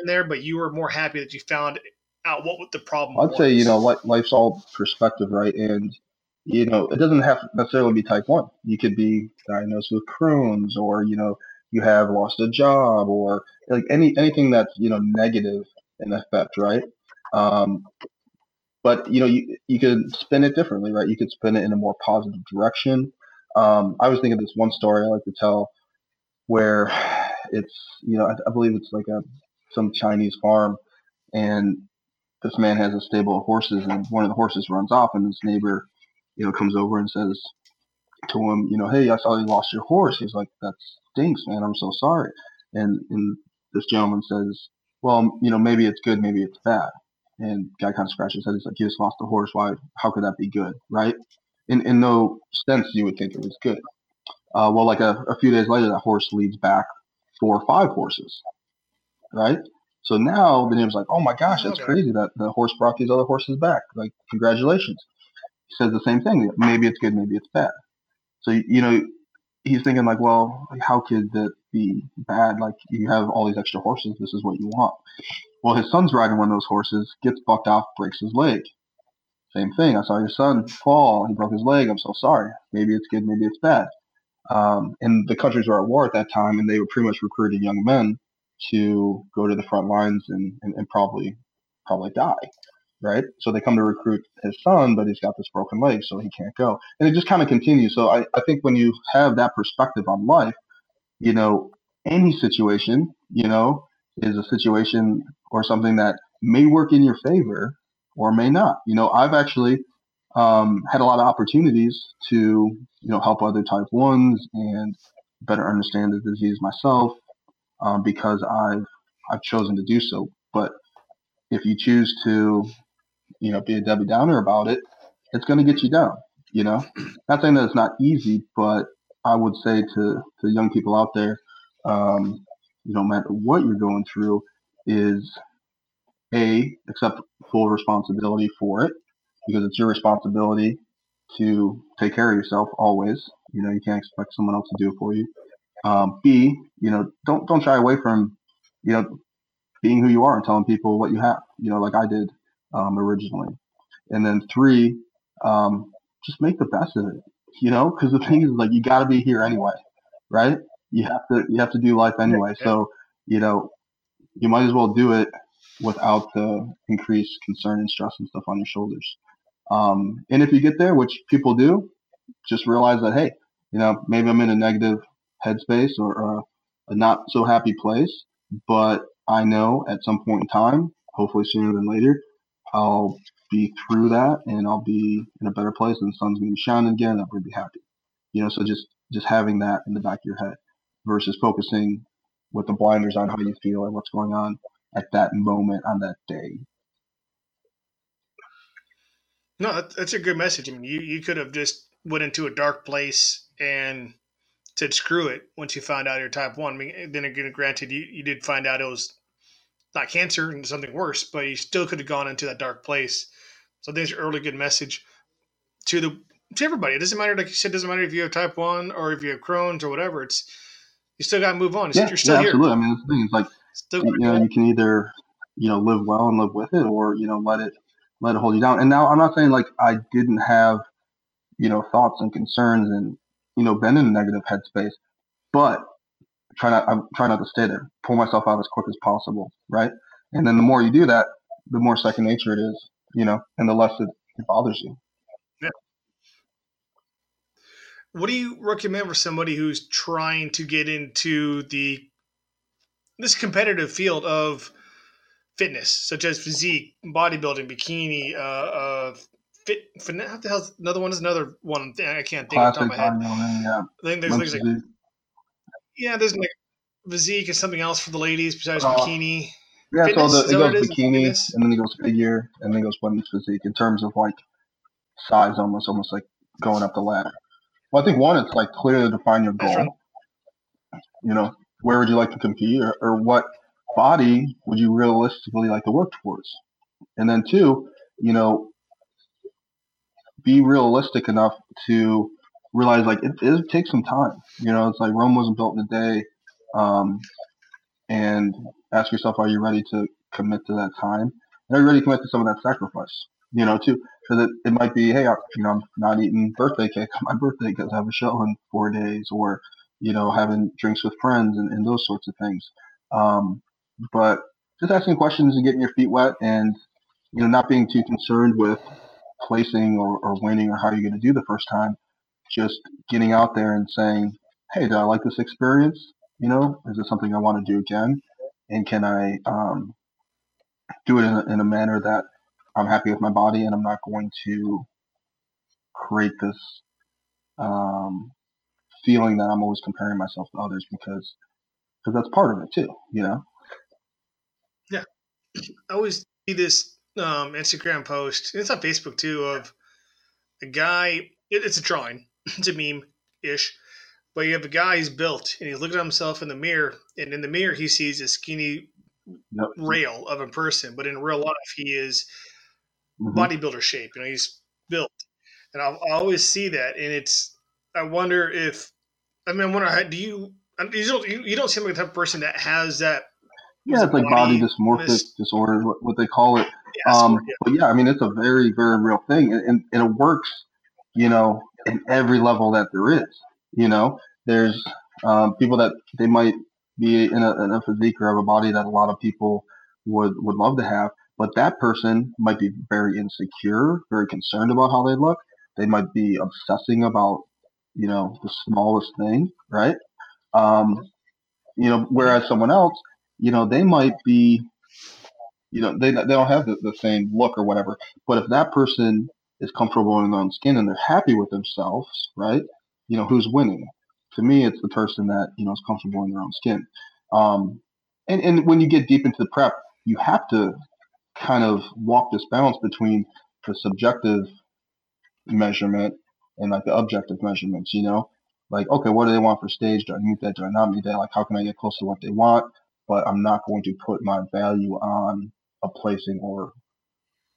in there, but you were more happy that you found out what would the problem. I'd was. say you know life's all perspective, right? And you know, it doesn't have to necessarily be type one. You could be diagnosed with Crohn's, or you know, you have lost a job, or like any anything that's you know negative in effect, right? Um, but you know, you you could spin it differently, right? You could spin it in a more positive direction. Um, I was thinking of this one story I like to tell, where it's you know I, I believe it's like a some Chinese farm, and this man has a stable of horses, and one of the horses runs off, and his neighbor you know, comes over and says to him, you know, hey, I saw you lost your horse. He's like, that stinks, man. I'm so sorry. And and this gentleman says, well, you know, maybe it's good, maybe it's bad. And guy kind of scratches his head. He's like, you just lost a horse. Why? How could that be good, right? In in no sense you would think it was good. Uh, well, like a, a few days later, that horse leads back four or five horses, right? So now the neighbor's like, oh my gosh, that's okay. crazy that the horse brought these other horses back. Like, congratulations He says the same thing. Maybe it's good, maybe it's bad. So you know, he's thinking like, well, how could that be bad? Like you have all these extra horses. This is what you want. Well, his son's riding one of those horses, gets bucked off, breaks his leg. Same thing. I saw your son fall. He broke his leg. I'm so sorry. Maybe it's good. Maybe it's bad. Um, and the countries were at war at that time, and they were pretty much recruiting young men to go to the front lines and, and, and probably probably die right? So they come to recruit his son, but he's got this broken leg, so he can't go. And it just kind of continues. So I, I think when you have that perspective on life, you know, any situation, you know, is a situation or something that may work in your favor or may not. You know, I've actually um, had a lot of opportunities to, you know, help other type ones and better understand the disease myself um, because I've I've chosen to do so. But if you choose to you know, be a Debbie Downer about it, it's going to get you down. You know, not saying that it's not easy, but I would say to to young people out there, um, you know, no matter what you're going through, is a accept full responsibility for it because it's your responsibility to take care of yourself always. You know, you can't expect someone else to do it for you. Um, B, you know, don't don't shy away from, you know, being who you are and telling people what you have. You know, like I did um, originally. And then three, um, just make the best of it, you know, because the thing is like you got to be here anyway, right? You have to you have to do life anyway. So you know, you might as well do it without the increased concern and stress and stuff on your shoulders. Um, and if you get there, which people do, just realize that hey, you know, maybe I'm in a negative headspace or a, not so happy place, but I know at some point in time, hopefully sooner than later, I'll be through that and I'll be in a better place and the sun's to be shining again. I'm to be happy. You know, so just just having that in the back of your head versus focusing with the blinders on how you feel and what's going on at that moment on that day. No, that's a good message. I mean, you, you could have just went into a dark place and said screw it once you found out you're type one. I mean, then again, granted, you, you did find out it was not cancer and something worse, but you still could have gone into that dark place. So I think it's a really good message to the to everybody. It doesn't matter, like you said, it doesn't matter if you have type one or if you have Crohn's or whatever. It's you still got to move on. Yeah, you're still yeah, here. absolutely. I mean, the thing is like Still you know, you can either you know live well and live with it, or you know let it let it hold you down. And now I'm not saying like I didn't have you know thoughts and concerns and you know been in a negative headspace, but try not I'm trying not to stay there. Pull myself out as quick as possible, right? And then the more you do that, the more second nature it is, you know, and the less it, bothers you. What do you recommend for somebody who's trying to get into the this competitive field of fitness, such as physique, bodybuilding, bikini, uh, uh, fit, fit, what the hell? Another one is another one. I can't think Classic off top of my head. yeah. I think there's, there's like, yeah, there's like physique and something else for the ladies besides Uh, bikini. Yeah, Fitness, so the, it goes it is? bikini, Fitness? and then it goes figure, and then it goes women's physique in terms of like size, almost, almost like going up the ladder. Well, I think one, it's like clearly define your goal. You know, where would you like to compete, or, or what body would you realistically like to work towards? And then two, you know, be realistic enough to realize like it, it takes some time. You know, it's like Rome wasn't built in a day. Um, and ask yourself, are you ready to commit to that time? And are you ready to commit to some of that sacrifice? You know, too, because it, it might be, hey, I, you know, I'm not eating birthday cake on my birthday because I have a show in four days, or you know, having drinks with friends and, and those sorts of things. Um, but just asking questions and getting your feet wet, and you know, not being too concerned with placing or, or winning or how you're going to do the first time. Just getting out there and saying, hey, did I like this experience? You know, is this something I want to do again? And can I um, do it in a, in a manner that I'm happy with my body and I'm not going to create this um, feeling that I'm always comparing myself to others because because that's part of it too, you know. Yeah, I always see this um, Instagram post. It's on Facebook too of a guy. It, it's a drawing. It's a meme ish. But you have a guy he's built and he's looking at himself in the mirror, and in the mirror he sees a skinny Yep. rail of a person, but in real life he is Mhm. bodybuilder shape. You know, he's built, and I, I always see that, and it's. I wonder if, I mean, I wonder how do you. You don't, you, you don't seem like the type of person that has that. Yeah, it's like body body dysmorphic mis- disorder, what, what they call it. Yeah, Um, yeah. but yeah, I mean, it's a very, very real thing, and, and, and it works, you know, in every level that there is. You know, there's um, people that they might be in a, in a physique or have a body that a lot of people would would love to have, but that person might be very insecure, very concerned about how they look. They might be obsessing about, you know, the smallest thing, right? Um, you know, whereas someone else, you know, they might be you know they, they don't have the, the same look or whatever. But if that person is comfortable in their own skin and they're happy with themselves right you know who's winning? To me it's the person that you know is comfortable in their own skin. Um, and, and when you get deep into the prep you have to kind of walk this balance between the subjective measurement and like the objective measurements you know? Like okay what do they want for stage? Do i meet that? Do i not meet that? Like how can i get close to what they want? But i'm not going to put my value on a placing or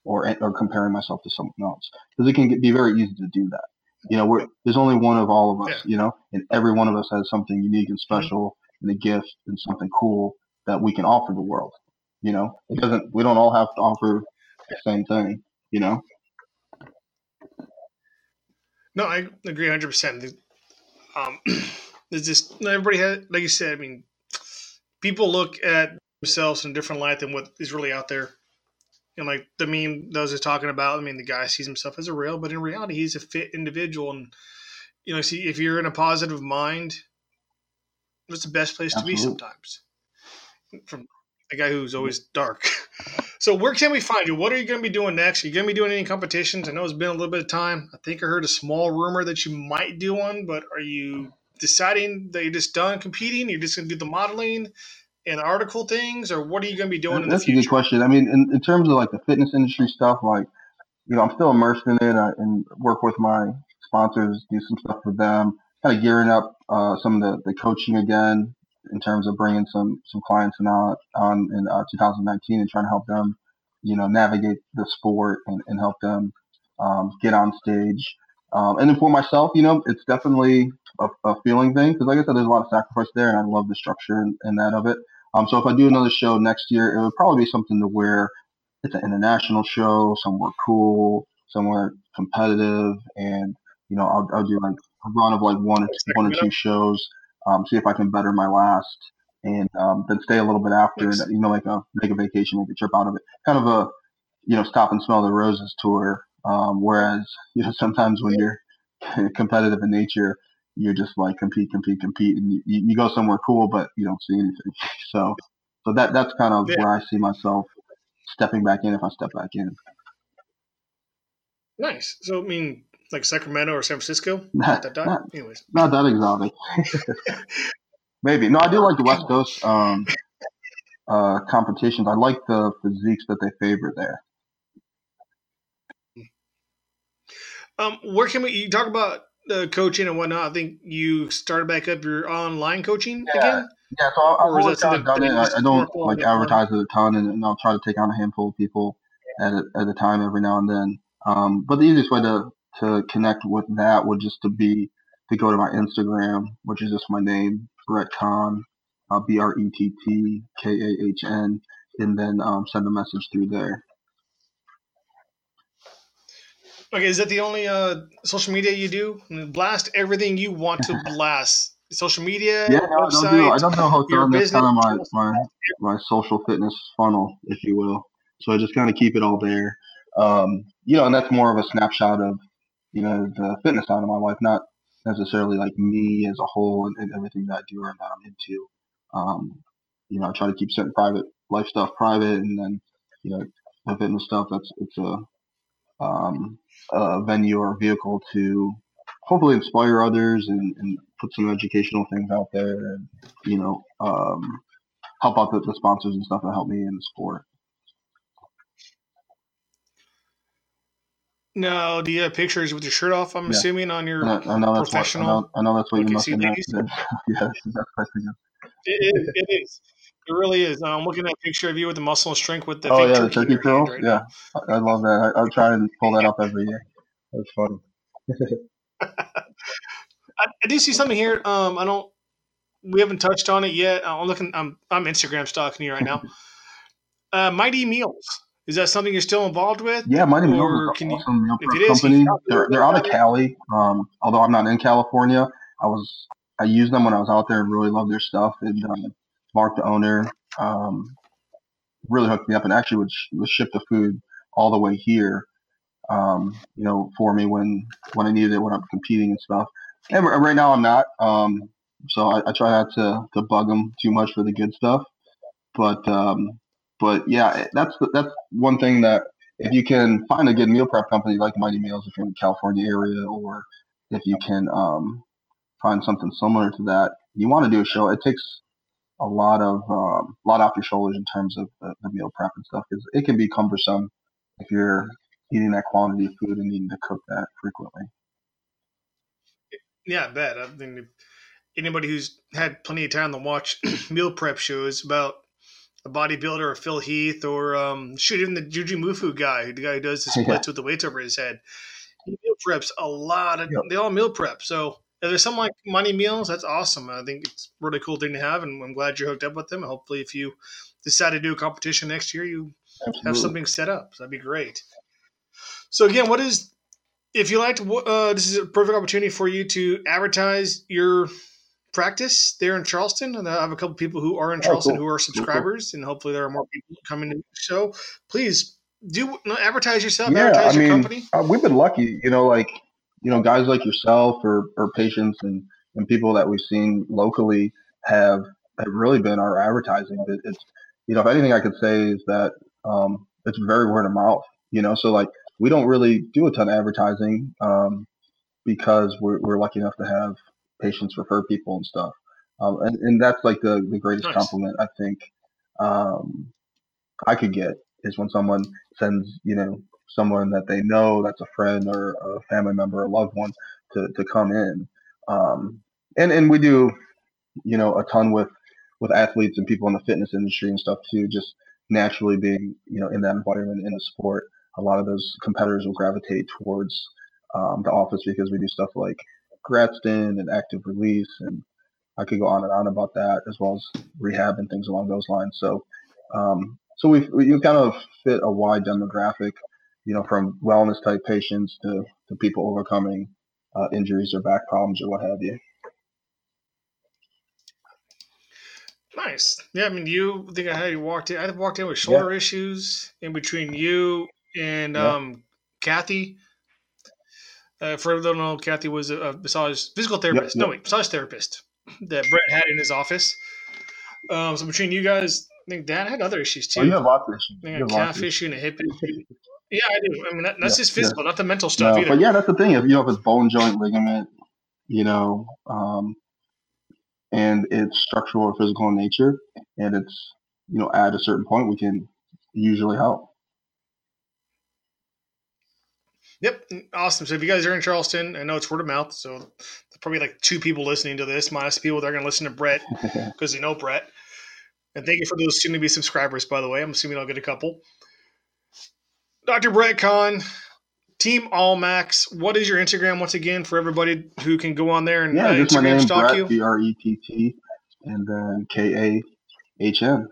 or or comparing myself to someone else because it can get, be very easy to do that. You know, we're, there's only one of all of us. Yeah. You know, and every one of us has something unique and special and a gift and something cool that we can offer the world. You know, it doesn't. We don't all have to offer the same thing. You know. No, I agree 100. percent Um, there's just everybody has, like you said. I mean, people look at themselves in a different light than what is really out there. And like the meme those are talking about, I mean, the guy sees himself as a rail, but in reality, he's a fit individual. And you know, see, if you're in a positive mind, it's the best place to be sometimes. From a guy who's always dark. So where can we find you? What are you going to be doing next? Are you going to be doing any competitions? I know it's been a little bit of time. I think I heard a small rumor that you might do one, but are you deciding that you're just done competing? You're just going to do the modeling and article things, or what are you going to be doing That's a good question. I mean, in, in terms of like the fitness industry stuff, like you know, I'm still immersed in it uh, and work with my sponsors, do some stuff for them, kind of gearing up uh, some of the, the coaching again in terms of bringing some some clients in on, on in uh, 2019 and trying to help them, you know, navigate the sport and, and help them um, get on stage. Um, and then for myself, you know, it's definitely a, a feeling thing because, like I said, there's a lot of sacrifice there, and I love the structure and, and that of it. Um, so if I do another show next year, it would probably be something to where it's an international show, somewhere cool, somewhere competitive, and you know, I'll, I'll do like a run of like one, one or two shows, um, see if I can better my last, and um, then stay a little bit after, and you know, like a make a vacation, make a trip out of it, kind of a you know, stop and smell the roses tour. Um, whereas you know, sometimes when you're competitive in nature, you're just like compete, compete, compete, and you, you go somewhere cool, but you don't see anything. So, so that that's kind of yeah. where I see myself stepping back in if I step back in. Nice. So, I mean, like Sacramento or San Francisco? Not, that not, Anyways. Not that exotic. Maybe. No, I do like the West Coast um, uh, competitions. I like the physiques that they favor there. Um, where can we? You talk about the coaching and whatnot. I think you started back up your online coaching yeah. again. Yeah, so I, have always kind of done it. I, I don't like advertise it a ton, and, and, I'll try to take on a handful of people at a, at a time every now and then. Um, but the easiest way to to connect with that would just to be to go to my Instagram, which is just my name, Brett Kahn, uh, B R E T T K A H N, and then um, send a message through there. Okay, is that the only uh, social media you do? Blast everything you want to blast. Social media, yeah, no, website, I don't, do, I don't know how to That's kind of my, my my social fitness funnel, if you will. So I just kind of keep it all there. Um, you know, and that's more of a snapshot of you know the fitness side of my life, not necessarily like me as a whole and, and everything that I do or that I'm into. Um, you know, I try to keep certain private life stuff private, and then you know the fitness stuff. That's it's a um, a venue or vehicle to hopefully inspire others and, and put some educational things out there and you know um, help out the, the, sponsors and stuff that help me in the sport. No do you have pictures with your shirt off i'm yeah. assuming on your I, I know professional what, I, know, I know that's what you must have yeah that's it, it is it really is. I'm looking at a picture of you with the muscle and strength with the oh yeah, the turkey curls. Right yeah, I love that. I, I try and pull that up every year. That's funny. I, I, do see something here. Um, I don't. We haven't touched on it yet. I'm looking. I'm I'm Instagram stalking you right now. uh, Mighty Meals. Is that something you're still involved with? Yeah, Mighty Meals is an awesome meal prep company. they're they're out of Cali. Um, although I'm not in California, I was I used them when I was out there and really loved their stuff. And um, Mark, the owner, um, really hooked me up and actually would, sh- would ship the food all the way here, um, you know, for me when when I needed it when I'm competing and stuff. And right now I'm not, um, so I, I, try not to, to bug them too much for the good stuff. But um, but yeah, that's that's one thing that if you can find a good meal prep company like Mighty Meals if you're in the California area, or if you can um, find something similar to that, you want to do a show. It takes a lot of um, a lot off your shoulders in terms of the, the meal prep and stuff because it can be cumbersome if you're eating that quantity of food and needing to cook that frequently. Yeah, I bet. I mean, anybody who's had plenty of time to watch meal prep shows about a bodybuilder or Phil Heath or um, shoot even the Jujimufu guy, the guy who does the splits yeah. with the weights over his head. He meal preps a lot of. Yep. They all meal prep. So if there's something like Mighty Meals, that's awesome. I think it's a really cool thing to have, and I'm glad you're hooked up with them. hopefully, if you decide to do a competition next year, you Absolutely. have something set up. So that'd be great. So again, what is if you like to? Uh, this is a perfect opportunity for you to advertise your practice there in Charleston, and I have a couple people who are in Charleston oh, cool. who are subscribers, cool. and hopefully there are more people coming to the show. Please do advertise yourself. Yeah, advertise I mean, company. Uh, we've been lucky, you know, like you know, guys like yourself or, or patients and, and people that we've seen locally have, have really been our advertising. It's, you know, if anything I could say is that um, it's very word of mouth, you know, so like we don't really do a ton of advertising um, because we're, we're lucky enough to have patients refer people and stuff. Um, and, and that's like the, the greatest nice. compliment I think um, I could get is when someone sends, you know, someone that they know that's a friend or a family member, a loved one, to, to come in. Um, and and we do, you know, a ton with with athletes and people in the fitness industry and stuff too. Just naturally being, you know, in that environment in a sport, a lot of those competitors will gravitate towards um, the office because we do stuff like Graston and active release, and I could go on and on about that as well as rehab and things along those lines. So, um, so we we kind of fit a wide demographic, you know, from wellness type patients to, to people overcoming uh, injuries or back problems or what have you. Nice. Yeah, I mean, you I think I had you walked in. I walked in with shoulder yeah. issues in between you and yeah. um, Kathy. Uh, for those don't know, Kathy was a, a massage physical therapist. Yep, yep. No, wait, massage therapist that Brett had in his office. Um, so between you guys, I think Dan had other issues too. Oh, you have lots of issues. I think a calf issue and a hip issue. Yeah, I do. I mean, that, that's yeah, just physical, yeah. not the mental stuff no, either. But yeah, that's the thing. If you have a bone joint ligament, you know, um, and it's structural or physical in nature, and it's you know at a certain point, we can usually help. Yep, awesome. So if you guys are in Charleston, I know it's word of mouth, so probably like two people listening to this, minus people that are going to listen to Brett because they know Brett. And thank you for those soon to be subscribers, by the way. I'm assuming I'll get a couple. Dr. Brett Kahn, Team All Max. What is your Instagram once again for everybody who can go on there and yeah, uh, just Instagram my name, stalk Brett, you? B R E T T, and then K A H N.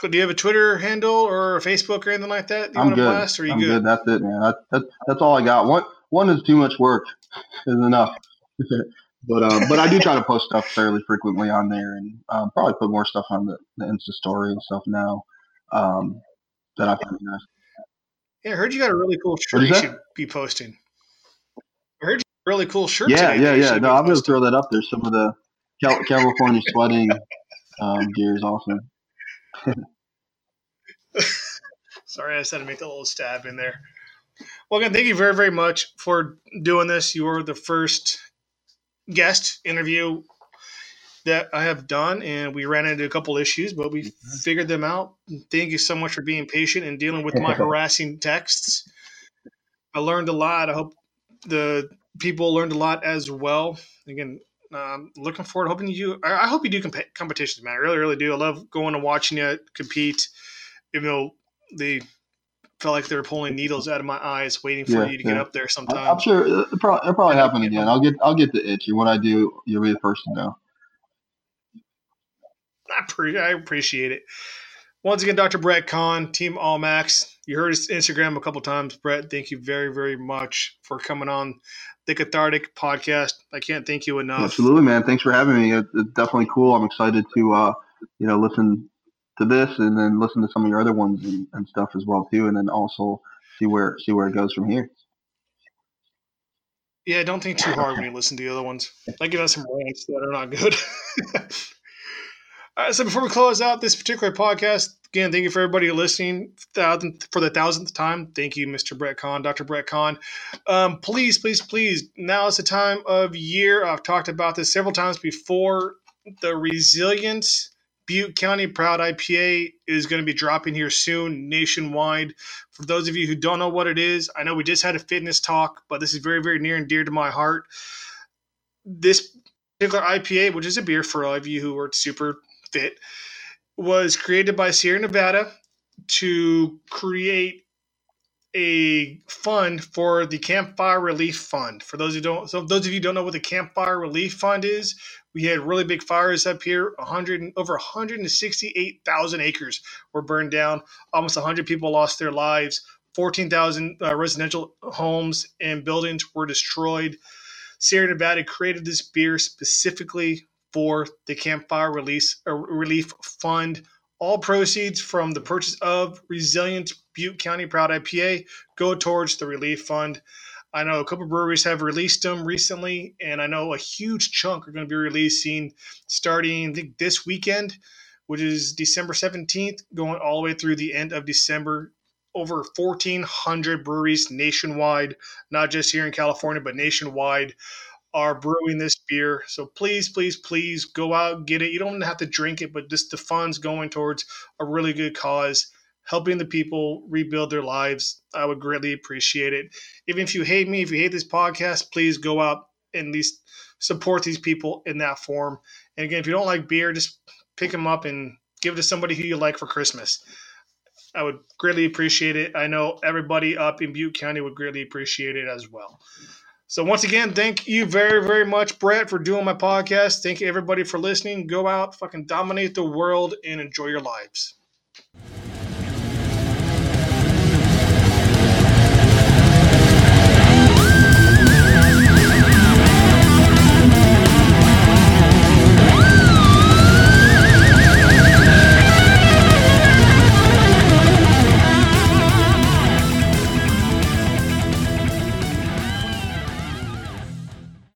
Do you have a Twitter handle or a Facebook or anything like that? You I'm good. Blast, or you I'm good? good? That's it, man. That, that, that's all I got. One one is too much work. Is enough. but um, but I do try to post stuff fairly frequently on there, and um, probably put more stuff on the, the Insta story and stuff now. Um, that I find nice. Yeah, I heard you got a really cool shirt you should be posting. I heard you got a really cool shirt. Yeah, yeah, yeah. No, I'm going to throw that up there. Some of the California sweating um, gear is awesome. Sorry, I just had to make a little stab in there. Well, again, thank you very, very much for doing this. You were the first guest interview that I have done, and we ran into a couple issues, but we mm-hmm. figured them out. Thank you so much for being patient and dealing with my harassing texts. I learned a lot. I hope the people learned a lot as well. Again, um, looking forward, hoping you. I, I hope you do comp- competitions, man. I really, really do. I love going and watching you compete. Even though they felt like they were pulling needles out of my eyes, waiting for yeah, you to yeah. get up there. Sometime I'm sure it'll probably, it'll probably happen again. I'll get I'll get the itch, and when I do, you'll be the first to know. I, pre- I appreciate it. Once again, Dr. Brett Kahn, Team All Max. You heard his Instagram a couple times. Brett, thank you very, very much for coming on the Cathartic podcast. I can't thank you enough. Absolutely, man. Thanks for having me. It's definitely cool. I'm excited to, uh, you know, listen to this and then listen to some of your other ones and, and stuff as well too, and then also see where see where it goes from here. Yeah, don't think too hard when you listen to the other ones. I give us some rants that are not good. So before we close out this particular podcast, again, thank you for everybody listening for the thousandth time. Thank you, Mr. Brett Kahn, Dr. Brett Kahn. Um, please, please, please, now is the time of year. I've talked about this several times before. The Resilience Butte County Proud IPA is going to be dropping here soon nationwide. For those of you who don't know what it is, I know we just had a fitness talk, but this is very, very near and dear to my heart. This particular IPA, which is a beer for all of you who are super fit was created by Sierra Nevada to create a fund for the Campfire Relief Fund. For those who don't, so those of you don't know what the Campfire Relief Fund is, we had really big fires up here. 100 over 168,000 acres were burned down. Almost 100 people lost their lives. 14,000 uh, residential homes and buildings were destroyed. Sierra Nevada created this beer specifically for the Campfire Release uh, Relief Fund. All proceeds from the purchase of Resilient Butte County Proud IPA go towards the relief fund. I know a couple breweries have released them recently, and I know a huge chunk are going to be releasing starting I think this weekend, which is December 17th, going all the way through the end of December. Over 1,400 breweries nationwide, not just here in California, but nationwide, are brewing this beer. So please, please, please go out get it. You don't have to drink it, but just the funds going towards a really good cause. helping the people rebuild their lives, I would greatly appreciate it. Even if you hate me, if you hate this podcast, please go out and at least support these people in that form. And again, if you don't like beer, just pick them up and give it to somebody who you like for Christmas. I would greatly appreciate it. I know everybody up in Butte County would greatly appreciate it as well. So once again, thank you very, very much, Brett, for doing my podcast. Thank you everybody for listening. Go out, fucking dominate the world, and enjoy your lives.